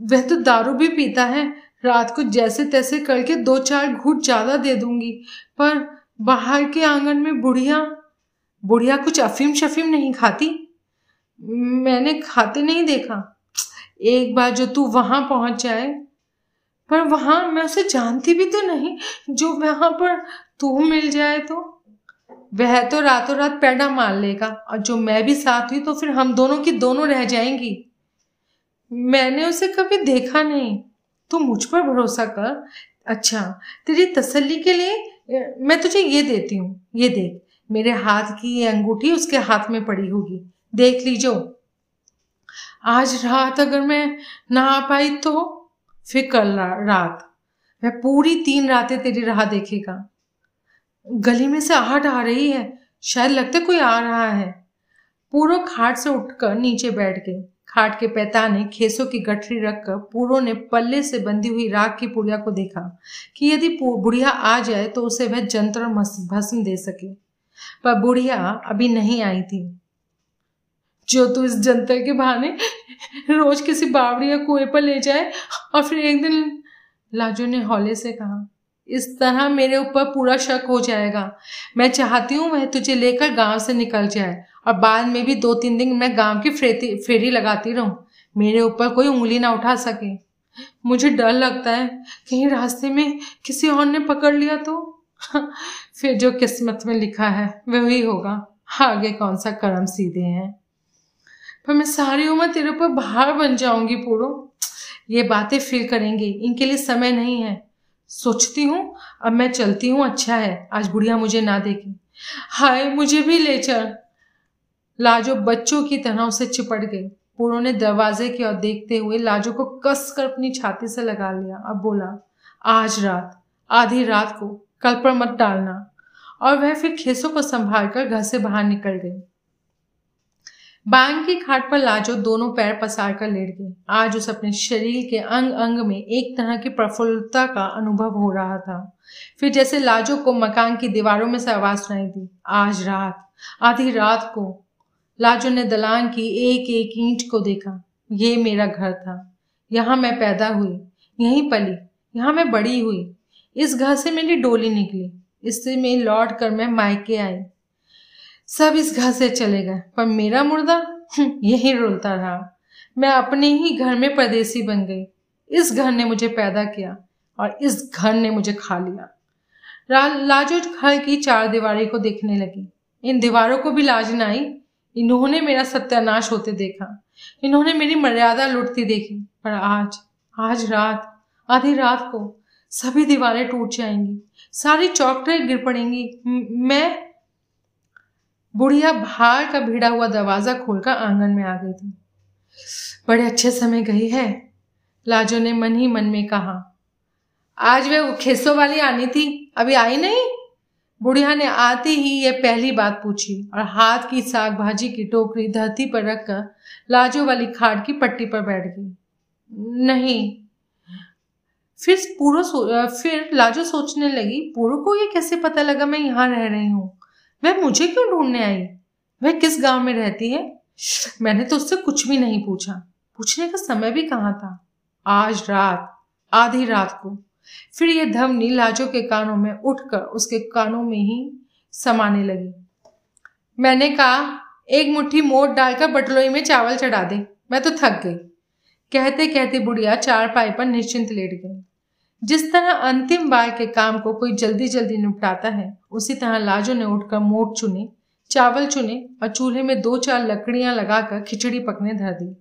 A: वह तो दारू भी पीता है। रात को जैसे तैसे करके दो चार घूट ज़्यादा दे दूँगी, पर बाहर के आँगन में बुढ़िया बुढ़िया कुछ अफीम शफीम नहीं खाती? मैंने खाते नहीं देखा। एक बार जो तू वहाँ पहुँच जाए। पर वहाँ मैं उसे जानती भी तो नहीं। जो वहाँ पर तू मिल जाए तो? वह तो रातों रात पैडा मार लेगा। और जो मैं भी साथ हुई तो फिर हम दोनों की दोनों रह जाएँगी। मैंने उसे कभी देखा नहीं। तू मुझ पर भरोसा कर। अच्छा तेरी तसल्ली के लिए मैं तुझे ये देती हूँ। ये देख। मेरे हाथ की ये अंगूठी उसके हाथ में पड़ी होगी। देख लीजो। आज रात अगर मैं ना आ पाई तो? फिर कल रात। वह पूरी तीन रातें तेरी राह देखेगा। गली में से आहट आ रही है। शायद लगता कोई आ रहा है। पूरो खाट से उठकर नीचे बैठ गई। खाट के पैताने खेसों की गठरी रखकर पूरो ने पल्ले से बंधी हुई राख की पुड़िया को देखा कि यदि बुढ़िया आ जाए तो उसे वह जंत्र भस्म दे सके। पर बुढ़िया अभी नहीं आई थी। जो तो इस जनता के बहाने रोज किसी बावड़ी या कुएँ पर ले जाए और फिर एक दिन लाजो ने हौले से कहा, इस तरह मेरे ऊपर पूरा शक हो जाएगा। मैं चाहती हूँ वह तुझे लेकर गाँव से निकल जाए और बाद में भी दो तीन दिन मैं गाँव की फेरी फेरी लगाती रहूँ। मेरे ऊपर कोई उंगली ना उठा सके। मुझे डर लगता है। कहीं रास्ते में किसी और ने पकड़ लिया तो? फिर जो किस्मत में लिखा है, वही होगा। आगे कौन सा कर्म सीधे हैं? पर मैं सारी उम्र तेरे ऊपर बाहर बन जाऊँगी, पूरो। ये बातें फिर करेंगे। इनके लिए समय नहीं है। सोचती हूँ, अब मैं चलती हूँ। अच्छा है, आज बुढ़िया मुझे ना देगी हाय, मुझे भी ले चल। लाजो बच्चों की तरह उसे चिपट गई। पूरो ने दरवाजे की ओर देखते हुए लाजो को कस कर अपनी छाती से लगा लिया। अब बोला, आज रात, आधी रात को, कल पर मत डालना। और वह फिर खेसों को संभाल कर घर से बाहर निकल गई। बांग की खाट पर लाजो दोनों पैर पसार कर लेट गई। आज उस अपने शरीर के अंग अंग में एक तरह की प्रफुल्लता का अनुभव हो रहा था। फिर जैसे लाजो को मकान की दीवारों में से आवाज़ सुनाई दी, आज रात, आधी रात को। लाजो ने दलान की एक एक ईंट को देखा। ये मेरा घर था। यहाँ मैं पैदा हुई, यहीं पली, यहाँ मैं बड़ी हुई। इस घर से मेरी डोली निकली। इससे मैं लौट कर मैं मायके आई। सब इस घर से चले गए पर मेरा मुर्दा? हम्म, यही रोलता रहा। मैं अपने ही घर में परदेसी बन गई। इस घर ने मुझे पैदा किया और इस घर ने मुझे खा लिया। लाजो घर की चार दीवारी को देखने लगी। इन दीवारों को भी लाज न आई। इन्होंने मेरा सत्यानाश होते देखा। इन्होंने मेरी मर्यादा लुटती देखी। पर आज आज रात आधी रात को सभी दीवारें टूट जाएँगी। सारी चौकटें गिर पड़ेंगी। मैं बुढ़िया बाहर का भिड़ा हुआ दरवाज़ा खोलकर आँगन में आ गई थी। बड़े अच्छे समय गई है, लाजो ने मन ही मन में कहा। आज वे खेसों वाली आनी थी, अभी आई नहीं? बुढ़िया ने आते ही यह पहली बात पूछी और हाथ की साग भाजी की टोकरी धरती पर रखकर लाजो वाली खाट की पट्टी पर बैठ गई। नहीं फिर पूरा फिर लाजो सोचने लगी, पूरो को ये कैसे पता लगा मैं यहाँ रह रही हूँ? वह मुझे क्यों ढूँढने आई? वह किस गाँव में रहती है? मैंने तो उससे कुछ भी नहीं पूछा। पूछने का समय भी कहाँ था? आज रात, आधी रात को। फिर यह धमनी लाजो के कानों में उठकर उसके कानों में ही समाने लगी। मैंने कहा, एक मुट्ठी मोट डालकर बटलोई में चावल चढ़ा दे, मैं तो थक गई। कहते कहते बुढ़िया चार पाई पर निश्चिंत लेट गई। जिस तरह अंतिम बार के काम को कोई जल्दी जल्दी निपटाता है, उसी तरह लाजो ने उठकर मोट चुने, चावल चुने और चूल्हे में दो चार लकड़ियाँ लगाकर खिचड़ी पकने धर दी।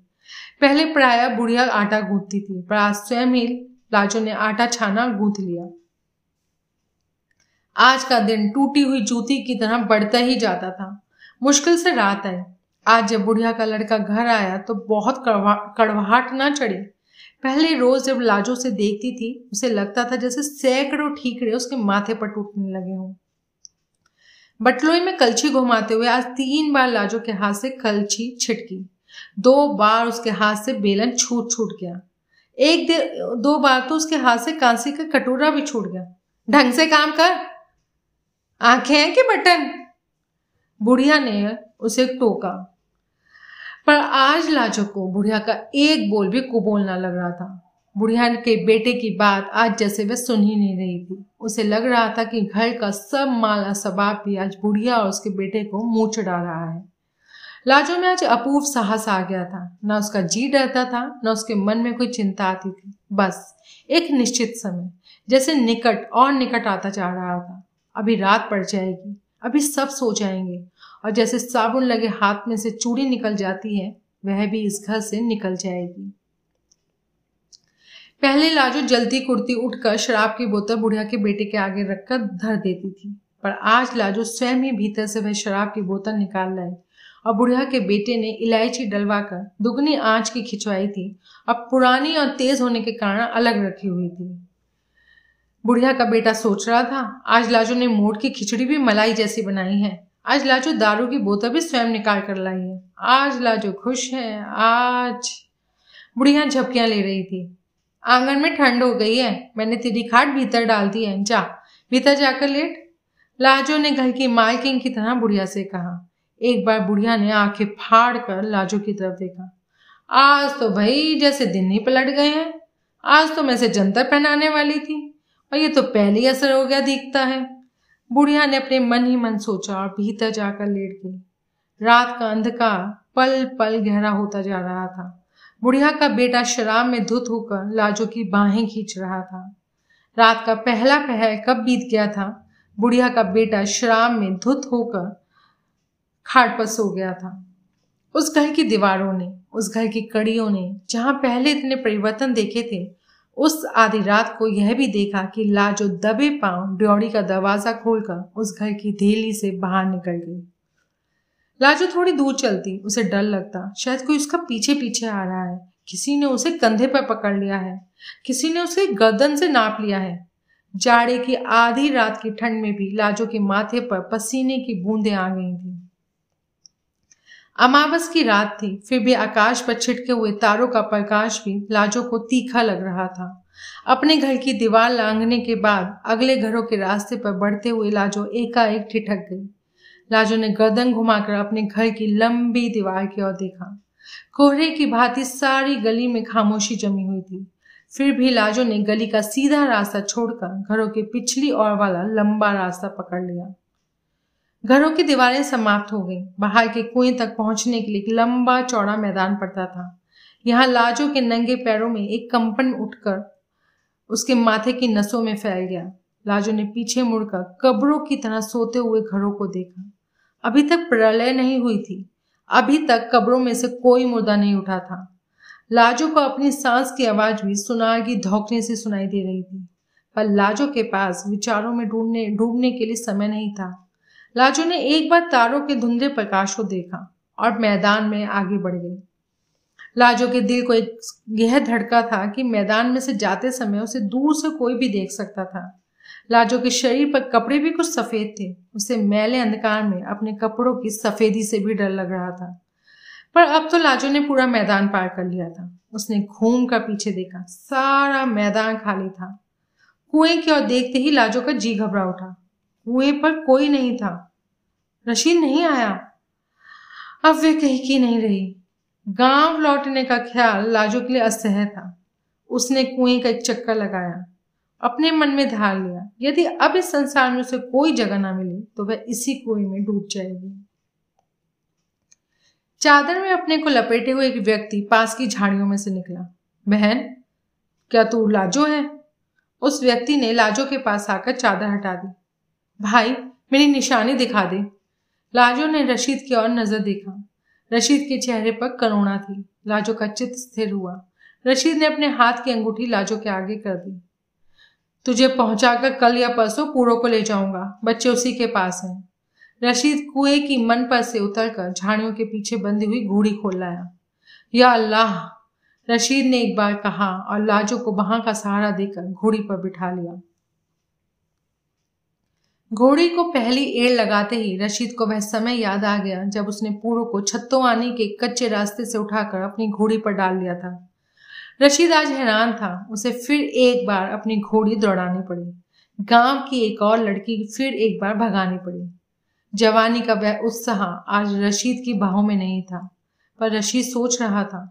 A: पहले प्राय बुढ़िया आटा गूंथती थी पर आज स्वयं ही लाजो ने आटा छाना गूंथ लिया। आज का दिन टूटी हुई जूती की तरह बढ़ता ही जाता था। मुश्किल से रात आई। आज जब बुढ़िया का लड़का घर आया तो बहुत कड़वाहट ना चढ़ी। पहले रोज जब लाजो से देखती थी, उसे लगता था जैसे सैकड़ों ठीकरे उसके माथे पर टूटने लगे हों। बटलोई में कलछी घुमाते हुए आज तीन बार लाजो के हाथ से कलछी छिटकी। दो बार उसके हाथ से बेलन छूट छूट गया। एक दे बार तो उसके हाथ से कांसी का कटोरा भी छूट गया। ढंग से काम कर। आँखें हैं कि बटन? बुढ़िया ने उसे टोका। पर आज लाजो को बुढ़िया का एक बोल भी कुबोलना लग रहा था। बुढ़िया के बेटे की बात आज जैसे वह सुन ही नहीं रही थी। उसे लग रहा था कि घर का सब माला सबाब भी आज बुढ़िया और उसके बेटे को मुँह चढ़ा रहा है। लाजो में आज अपूर्व साहस आ गया था। न उसका जी डरता था, न उसके मन में कोई चिंता आती थी। बस एक निश्चित समय, जैसे निकट और निकट आता जा रहा था। अभी रात पड़ जाएगी, अभी सब सो जाएँगे। और जैसे साबुन लगे हाथ में से चूड़ी निकल जाती है, वह भी इस घर से निकल जाएगी। पहले लाजो जल्दी कुर्ती उठकर शराब की बोतल बुढ़िया के बेटे के आगे रखकर धर देती थी, पर आज लाजो स्वयं ही भीतर से वह शराब की बोतल निकाल लाई और बुढ़िया के बेटे ने इलायची डलवाकर दुगनी आँच की खिंचवाई थी, अब पुरानी और तेज होने के कारण अलग रखी हुई थी। बुढ़िया का बेटा सोच रहा था, आज लाजो ने मोट की खिचड़ी भी मलाई जैसी बनाई है आज लाजो दारू की बोतल भी स्वयं निकाल कर लाई है। आज लाजो खुश है। आज बुढ़िया झपकियाँ ले रही थी। आँगन में ठंड हो गई है। मैंने तेरी खाट भीतर डाल दी है। जा, भीतर जाकर लेट। लाजो ने घर की मालकिन की तरह बुढ़िया से कहा। एक बार बुढ़िया ने आँखें फाड़ कर लाजो की तरफ़ देखा। आज तो भाई जैसे दिन ही पलट गए हैं। आज तो मैं से जंतर पहनाने वाली थी। और ये तो पहले असर हो गया, दिखता है। बुढ़िया ने अपने मन ही मन सोचा और भीतर जाकर लेट गई। रात का अंधकार पल पल गहरा होता जा रहा था। बुढ़िया का बेटा शराब में धुत होकर लाजो की बाहें खींच रहा था। रात का पहला पहर कब बीत गया था? बुढ़िया का बेटा शराब में धुत होकर खाट पर सो गया था। उस घर की दीवारों ने, उस घर की कड़ियों ने, जहाँ पहले इतने परिवर्तन देखे थे उस आधी रात को यह भी देखा कि लाजो दबे पाँव ड्योड़ी का दरवाज़ा खोलकर उस घर की धेली से बाहर निकल गई। लाजो थोड़ी दूर चलती, उसे डर लगता, शायद कोई उसका पीछे पीछे आ रहा है। किसी ने उसे कंधे पर पकड़ लिया है, किसी ने उसे गर्दन से नाप लिया है। जाड़े की आधी रात की ठंड में भी लाजो के माथे पर पसीने की बूंदें आ गई थी। अमावस की रात थी, फिर भी आकाश पर छिटके हुए तारों का प्रकाश भी लाजो को तीखा लग रहा था। अपने घर की दीवार लांघने के बाद अगले घरों के रास्ते पर बढ़ते हुए लाजो एकाएक ठिठक गई। लाजो ने गर्दन घुमाकर अपने घर की लंबी दीवार की ओर देखा। कोहरे की भांति सारी गली में खामोशी जमी हुई थी। फिर भी लाजो ने गली का सीधा रास्ता छोड़कर घरों के पिछली ओर वाला लंबा रास्ता पकड़ लिया। घरों की दीवारें समाप्त हो गईं। बाहर के कुएँ तक पहुँचने के लिए एक लंबा चौड़ा मैदान पड़ता था। यहाँ लाजो के नंगे पैरों में एक कंपन उठकर उसके माथे की नसों में फैल गया। लाजो ने पीछे मुड़कर कब्रों की तरह सोते हुए घरों को देखा। अभी तक प्रलय नहीं हुई थी। अभी तक कब्रों में से कोई मुर्दा नहीं उठा था। लाजो को अपनी सांस की आवाज़ भी सुनार की से सुनाई दे रही थी। पर लाजो के पास विचारों में ढूँढने डूबने के लिए समय नहीं था। लाजो ने एक बार तारों के धुंधले प्रकाश को देखा और मैदान में आगे बढ़ गई। लाजो के दिल को एक यह धड़का था कि मैदान में से जाते समय उसे दूर से कोई भी देख सकता था। लाजो के शरीर पर कपड़े भी कुछ सफ़ेद थे। उसे मैले अंधकार में अपने कपड़ों की सफेदी से भी डर लग रहा था। पर अब तो लाजो ने पूरा मैदान पार कर लिया था। उसने घूम कर पीछे देखा। सारा मैदान खाली था। कुएँ की ओर देखते ही लाजो का जी घबरा उठा। कुएँ पर कोई नहीं था। रशीद नहीं आया। अब वे कहीं की नहीं रही। गाँव लौटने का ख्याल लाजो के लिए असह्य था। उसने कुएँ का एक चक्कर लगाया, अपने मन में धार लिया। यदि अब इस संसार में उसे कोई जगह ना मिली तो वह इसी कुएँ में डूब जाएगी। चादर में अपने को लपेटे हुए एक व्यक्ति पास की झाड़ियों में से निकला। बहन, क्या तू लाजो है? उस व्यक्ति ने लाजो के पास आकर चादर हटा दी। भाई, मेरी निशानी दिखा दे। लाजो ने रशीद की ओर नज़र देखा। रशीद के चेहरे पर करुणा थी। लाजो का चित्त स्थिर हुआ। रशीद ने अपने हाथ की अंगूठी लाजो के आगे कर दी। तुझे पहुंचाकर कल या परसों पूरों को ले जाऊँगा। बच्चे उसी के पास हैं। रशीद कुएँ की मन पर से उतरकर झाड़ियों के पीछे बंधी हुई घोड़ी खोल लाया। या अल्लाह! रशीद ने एक बार कहा और लाजो को वहाँ का सहारा देकर घोड़ी पर बिठा लिया। घोड़ी को पहली एड़ लगाते ही रशीद को वह समय याद आ गया जब उसने पूरो को छत्तोवानी के कच्चे रास्ते से उठाकर अपनी घोड़ी पर डाल लिया था। रशीद आज हैरान था। उसे फिर एक बार अपनी घोड़ी दौड़ानी पड़ी। गाँव की एक और लड़की फिर एक बार भगानी पड़ी। जवानी का वह उत्साह आज रशीद की बाहों में नहीं था, पर रशीद सोच रहा था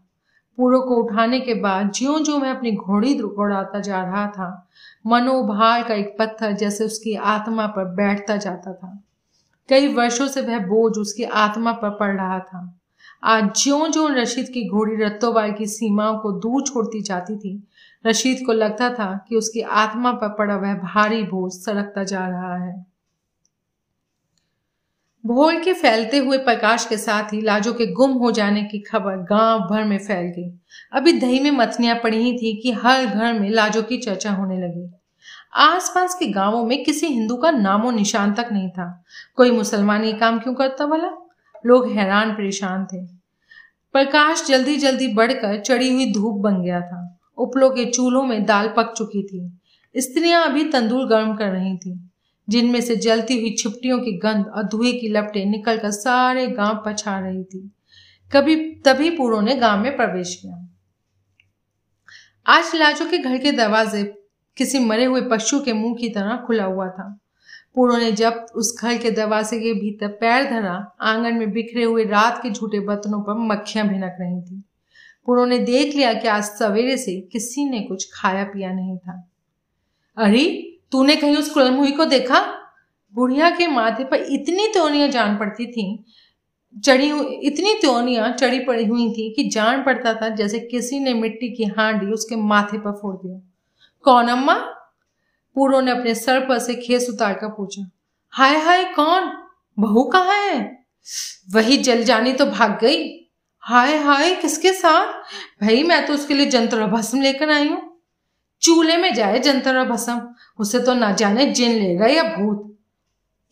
A: पूरो को उठाने के बाद ज्यो ज्यो मैं अपनी घोड़ी दौड़ाता जा रहा था मनोभार का एक पत्थर जैसे उसकी आत्मा पर बैठता जाता था। कई वर्षों से वह बोझ उसकी आत्मा पर पड़ रहा था। आज ज्यो ज्यो रशीद की घोड़ी रत्तोवाल की सीमाओं को दूर छोड़ती जाती थी, रशीद को लगता था कि उसकी आत्मा पर पड़ा वह भारी बोझ सड़कता जा रहा है। भोर के फैलते हुए प्रकाश के साथ ही लाजो के गुम हो जाने की खबर गाँव भर में फैल गई। अभी दही में मथनियाँ पड़ी ही थी कि हर घर में लाजो की चर्चा होने लगी। आसपास के गाँवों में किसी हिंदू का नामो निशान तक नहीं था। कोई मुसलमान ये काम क्यों करता वाला लोग हैरान परेशान थे। प्रकाश जल्दी जल्दी बढ़कर चढ़ी हुई धूप बन गया था। उपलों के चूल्हों में दाल पक चुकी थी। स्त्रियाँ अभी तंदूर गर्म कर रही थी। जिनमें से जलती हुई छिपटियों की गंध और धुएँ की लपटें निकलकर सारे गाँव पर छा रही थी। कभी, तभी पूरों ने गाँव में प्रवेश किया। आज लाजो के घर के दरवाजे किसी मरे हुए पशु के मुँह की तरह खुला हुआ था। पूरों ने जब उस घर के दरवाजे के भीतर पैर धरा, आँगन में बिखरे हुए रात के झूठे बर्तनों पर मक्खियाँ भिनक रही थी। पूरों ने देख लिया कि आज सवेरे से किसी ने कुछ खाया पिया नहीं था। अरे तूने कहीं उस कुलमुही को देखा? बुढ़िया के माथे पर इतनी त्योनियाँ जान पड़ती थी, चढ़ी हुई इतनी त्योनियाँ चढ़ी पड़ी हुई थी कि जान पड़ता था जैसे किसी ने मिट्टी की हांडी उसके माथे पर फोड़ दिया। कौन अम्मा? पूरो ने अपने सर पर से खेस उतार कर पूछा। हाय हाय, कौन? बहू कहाँ है? वही जल जानी तो भाग गई। हाय हाय, किसके साथ? भाई, मैं तो उसके लिए जंत्र भस्म लेकर आई हूँ। चूल्हे में जाए जंतर और भसम, उसे तो ना जाने जिन लेगा या भूत।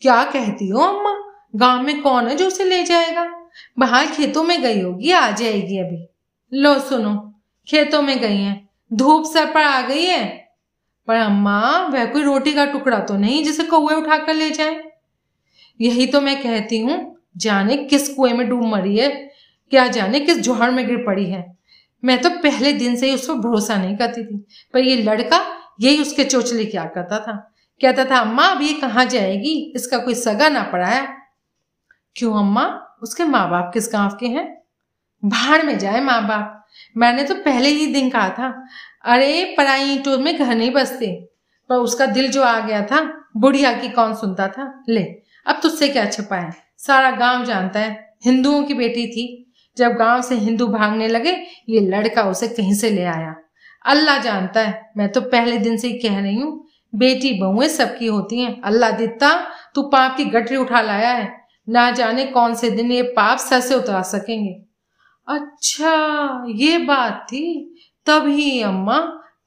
A: क्या कहती हो अम्मा? गाँव में कौन है जो उसे ले जाएगा? बाहर खेतों में गई होगी, आ जाएगी अभी। लो सुनो, खेतों में गई है। धूप सर पर आ गई है। पर अम्मा, वह कोई रोटी का टुकड़ा तो नहीं जिसे कौए उठाकर ले जाए? यही तो मैं कहती हूँ, जाने किस कुएँ में डूब मरी है, क्या जाने किस जोहर में गिर पड़ी है। मैं तो पहले दिन से ही उस पर भरोसा नहीं करती थी, पर ये लड़का यही उसके चोचले क्या करता था? कहता था, अम्मा, अब ये कहाँ जाएगी? इसका कोई सगा ना पड़ा है। क्यों अम्मा? उसके माँ बाप किस गाँव के हैं? बाहर में जाए माँ बाप मैंने तो पहले ही दिन कहा था, अरे, पराई ईटों में घर नहीं बसते। पर उसका दिल जो आ गया था, बुढ़िया की कौन सुनता था? ले, अब तुझसे क्या छिपा है सारा गाँव जानता है, हिंदुओं की बेटी थी। जब गाँव से हिंदू भागने लगे, ये लड़का उसे कहीं से ले आया। अल्लाह जानता है, मैं तो पहले दिन से ही कह रही हूँ, बेटी बहुएँ सबकी होती हैं। अल्लाह दिता, तू पाप की गठरी उठा लाया है। ना जाने कौन से दिन ये पाप सर से उतार सकेंगे। अच्छा ये बात थी, तभी अम्मा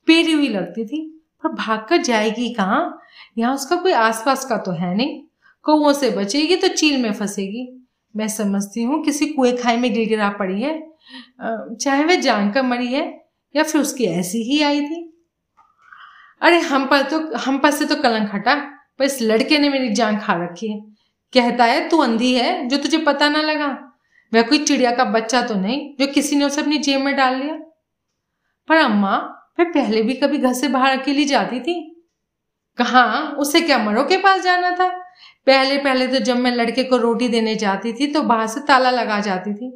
A: पेरी हुई लगती थी। पर भागकर जाएगी कहाँ? यहाँ उसका कोई आसपास का तो है नहीं। कौओं से बचेगी तो चील में फंसेगी। मैं समझती हूँ, किसी कुएँ खाई में गिर गिरा पड़ी है चाहे वह जानकर मरी है, या फिर उसकी ऐसी ही आई थी। अरे, हम पर तो हम पर से तो कलंक हटा, पर इस लड़के ने मेरी जान खा रखी है। कहता है, तू अंधी है, जो तुझे पता ना लगा। वह कोई चिड़िया का बच्चा तो नहीं, जो किसी ने उसे अपनी जेब में डाल लिया। पर अम्मा, मैं पहले भी कभी घर से बाहर अकेली जाती थी। कहा, उसे क्या मरो के पास जाना था? पहले पहले तो जब मैं लड़के को रोटी देने जाती थी तो बाहर से ताला लगा जाती थी।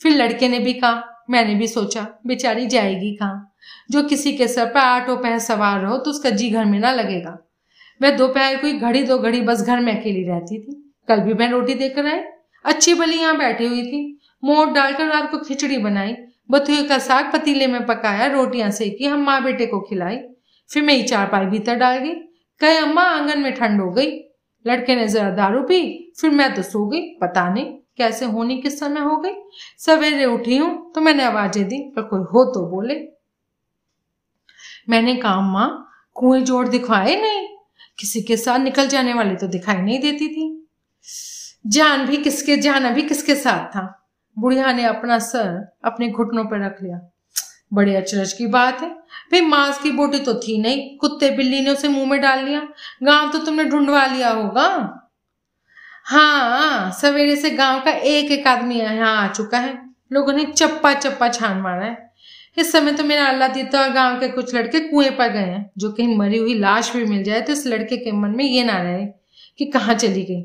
A: फिर लड़के ने भी कहा, मैंने भी सोचा, बेचारी जाएगी कहाँ? जो किसी के सर पर आठों पैर सवार रहो तो उसका जी घर में ना लगेगा। मैं दोपहर को घड़ी दो घड़ी बस घर में अकेली रहती थी। कल भी मैं रोटी देकर आई। अच्छी भली यहाँ बैठी हुई थी। मोट डालकर रात को खिचड़ी बनाई। बथुए का साग पतीले में पकाया, रोटियाँ सेकी, हम माँ बेटे को खिलाई। फिर मैं चारपाई भीतर डाल गई। कहे, अम्मा, आँगन में ठंड हो गई। लड़के ने जरा दारू पी, फिर मैं तो सो गई, पता नहीं कैसे होनी, किस समय हो गई। सवेरे उठी हूँ तो मैंने आवाज़ें दी, पर कोई हो तो बोले। मैंने कहा, माँ, कुएँ जोड़ दिखवाए नहीं? किसी के साथ निकल जाने वाली तो दिखाई नहीं देती थी। जान भी किसके, जान अभी किसके साथ था। बुढ़िया ने अपना सर अपने घुटनों पर रख लिया। बड़े अचरज की बात है। भाई मांस की बोटी तो थी नहीं, कुत्ते बिल्ली ने उसे मुँह में डाल लिया। गाँव तो तुमने ढूंढवा लिया होगा। हाँ सवेरे से गाँव का एक एक आदमी यहाँ आ चुका है। लोगों ने चप्पा चप्पा छान मारा है। इस समय तो मेरा अल्लाह देता और गाँव के कुछ लड़के कुएँ पर गए हैं, जो कहीं मरी हुई लाश भी मिल जाए तो इस लड़के के मन में ये ना रहे कि कहाँ चली गई।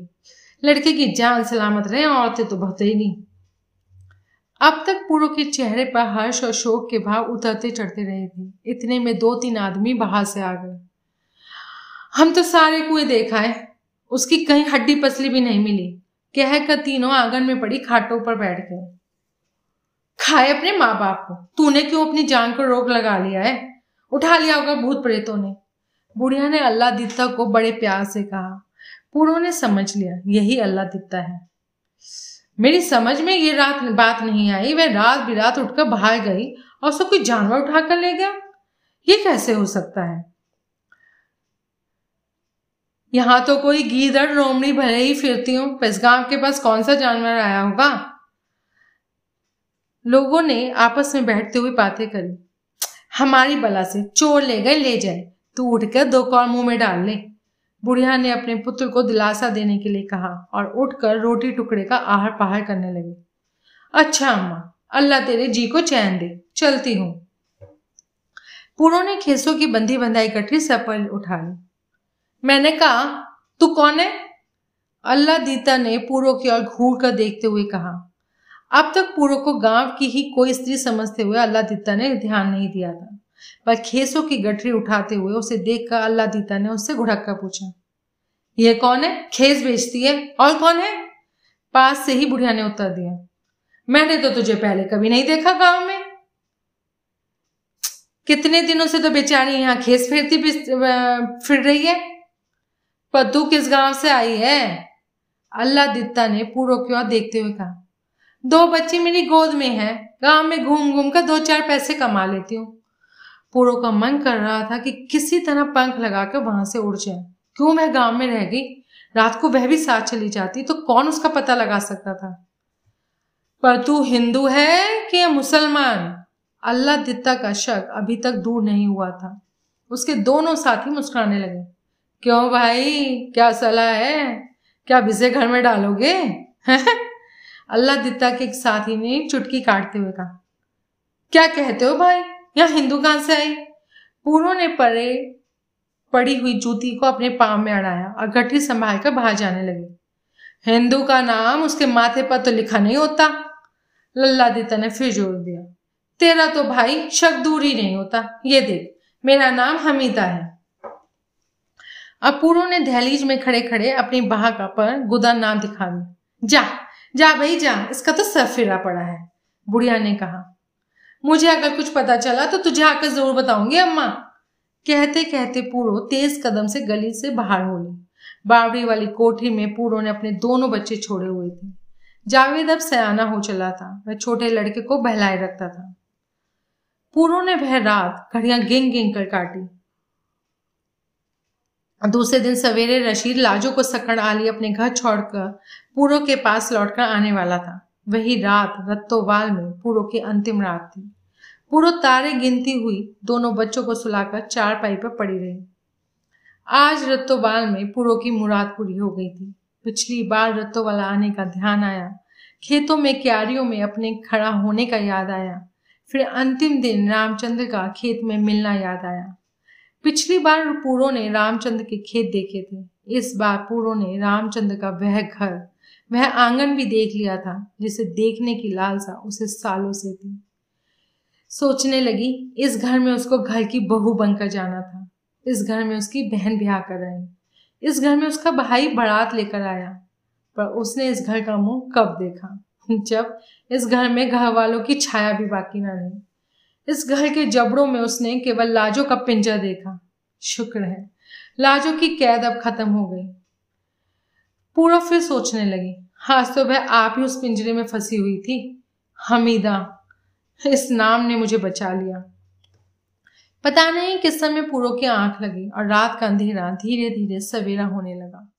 A: लड़के की जान सलामत रहे, औरतें तो बहुत ही नहीं अब तक पूर्व के चेहरे पर हर्ष और शोक के भाव उतरते चढ़ते रहे थे। इतने में दो तीन आदमी बाहर से आ गए। हम तो सारे कुएँ देखा है। उसकी कहीं हड्डी पसली भी नहीं मिली। कह कर तीनों आँगन में पड़ी खाटों पर बैठ गए। खाए अपने माँ बाप को। तूने क्यों अपनी जान को रोक लगा लिया है? उठा लिया होगा भूत प्रेतों ने। बुढ़िया ने अल्लाह दित्ता को बड़े प्यार से कहा। पूर्णों ने समझ लिया, यही अल्लाह दित्ता है। मेरी समझ में ये रात बात नहीं आई। वह रात बिरात उठकर बाहर गई और उसको कोई जानवर उठाकर ले गया। ये कैसे हो सकता है? यहाँ तो कोई गीदड़, रोमड़ी, भले ही फिरती हूँ गाँव के पास कौन सा जानवर आया होगा? लोगों ने आपस में बैठते हुए बातें करी। हमारी बला से चोर ले गए, ले जाए। तू उठकर दो कौर मुँह में डाल ले। बुढ़िया ने अपने पुत्र को दिलासा देने के लिए कहा और उठकर रोटी टुकड़े का आहार पहार करने लगी। अच्छा अम्मा, अल्लाह तेरे जी को चैन दे। चलती हूँ। पूरों ने खेसों की बंधी बंधाई कटरी सफल उठा ली। मैंने कहा, तू कौन है? अल्लाह दीता ने पूरो की ओर घूर कर देखते हुए कहा, अब तक पूरो को गाँव की ही कोई स्त्री समझते हुए अल्लाह दीता ने ध्यान नहीं दिया था। पर खेसों की गठरी उठाते हुए उसे देखकर अल्लाह दीता ने उससे घुड़क कर पूछा, यह कौन है? खेस बेचती है? और कौन है? पास से ही बुढ़िया ने उत्तर दिया, मैंने तो तुझे पहले कभी नहीं देखा गाँव में। कितने दिनों से तो बेचारी यहाँ खेस फेरती फिर रही है। पर तू किस गाँव से आई है? अल्लाह दित्ता ने पूर्व की ओर देखते हुए कहा, दो बच्ची मेरी गोद में है, गाँव में घूम घूम कर दो चार पैसे कमा लेती हूँ। पूरो का मन कर रहा था कि किसी तरह पंख लगाकर वहाँ से उड़ जाए। क्यों वह गाँव में रह गई? रात को वह भी साथ चली जाती तो कौन उसका पता लगा सकता था? पर तू हिंदू है कि मुसलमान? अल्लाह दित्ता का शक अभी तक दूर नहीं हुआ था। उसके दोनों साथी मुस्कुराने लगे। क्यों भाई? क्या सलाह है? क्या विजय घर में डालोगे? अल्लाह दित्ता के एक साथी ने चुटकी काटते हुए कहा। क्या कहते हो भाई? यहाँ हिंदू कहाँ से आई? पूरों ने परे पड़ी हुई जूती को अपने पाँव में अड़ाया और गठी संभाल कर बाहर जाने लगे। हिंदू का नाम उसके माथे पर तो लिखा नहीं होता। लल्ला दिता ने फिर ज़ोर दिया। तेरा तो भाई शक दूर ही नहीं होता। ये देख, मेरा नाम हमीदा है। अब पूरों ने दहलीज में खड़े खड़े अपनी बाह का पर गुदा नाम दिखा दिया जा जा भाई, जा। इसका तो सर फिरा पड़ा है, बुढ़िया ने कहा। मुझे अगर कुछ पता चला तो तुझे आकर ज़रूर बताऊँगी, अम्मा। कहते कहते पूरो तेज कदम से गली से बाहर हो ली बावड़ी वाली कोठी में पूरो ने अपने दोनों बच्चे छोड़े हुए थे। जावेद अब सयाना हो चला था। वह छोटे लड़के को बहलाए रखता था। पूरो ने वह रात घड़ियाँ गेंग गेंग कर काटी। दूसरे दिन सवेरे रशीद लाजो को सकड़ आली अपने घर छोड़कर पूरो के पास लौटकर आने वाला था। वही रात रत्तोवाल में पूरो की अंतिम रात थी। पूरो तारे गिनती हुई दोनों बच्चों को सुलाकर चार पाई पर पड़ी रही। आज रत्तोवाल में पूरो की मुराद पूरी हो गई थी। पिछली बार रत्तोवाल आने का ध्यान आया। खेतों में क्यारियों में अपने खड़ा होने का याद आया। फिर अंतिम दिन रामचंद्र का खेत में मिलना याद आया। पिछली बार पूरो ने रामचंद्र के खेत देखे थे। इस बार पूरो ने रामचंद्र का वह घर वह आँगन भी देख लिया था, जिसे देखने की लालसा उसे सालों से थी। सोचने लगी, इस घर में उसको घर की बहू बनकर जाना था। इस घर में उसकी बहन ब्याह कर आई। इस घर में उसका भाई बारात लेकर आया, पर उसने इस घर का मुँह कब देखा? जब इस घर में घर वालों की छाया भी बाकी ना रही। इस घर के जबड़ों में उसने केवल लाजो का पिंजर देखा। शुक्र है, लाजो की कैद अब खत्म हो गई। पूरा फिर सोचने लगी। आज तो वह आप ही उस पिंजरे में फंसी हुई थी। हमीदा, इस नाम ने मुझे बचा लिया। पता नहीं किस समय पूरो की आँख लगी और रात का अंधेरा धीरे धीरे सवेरा होने लगा।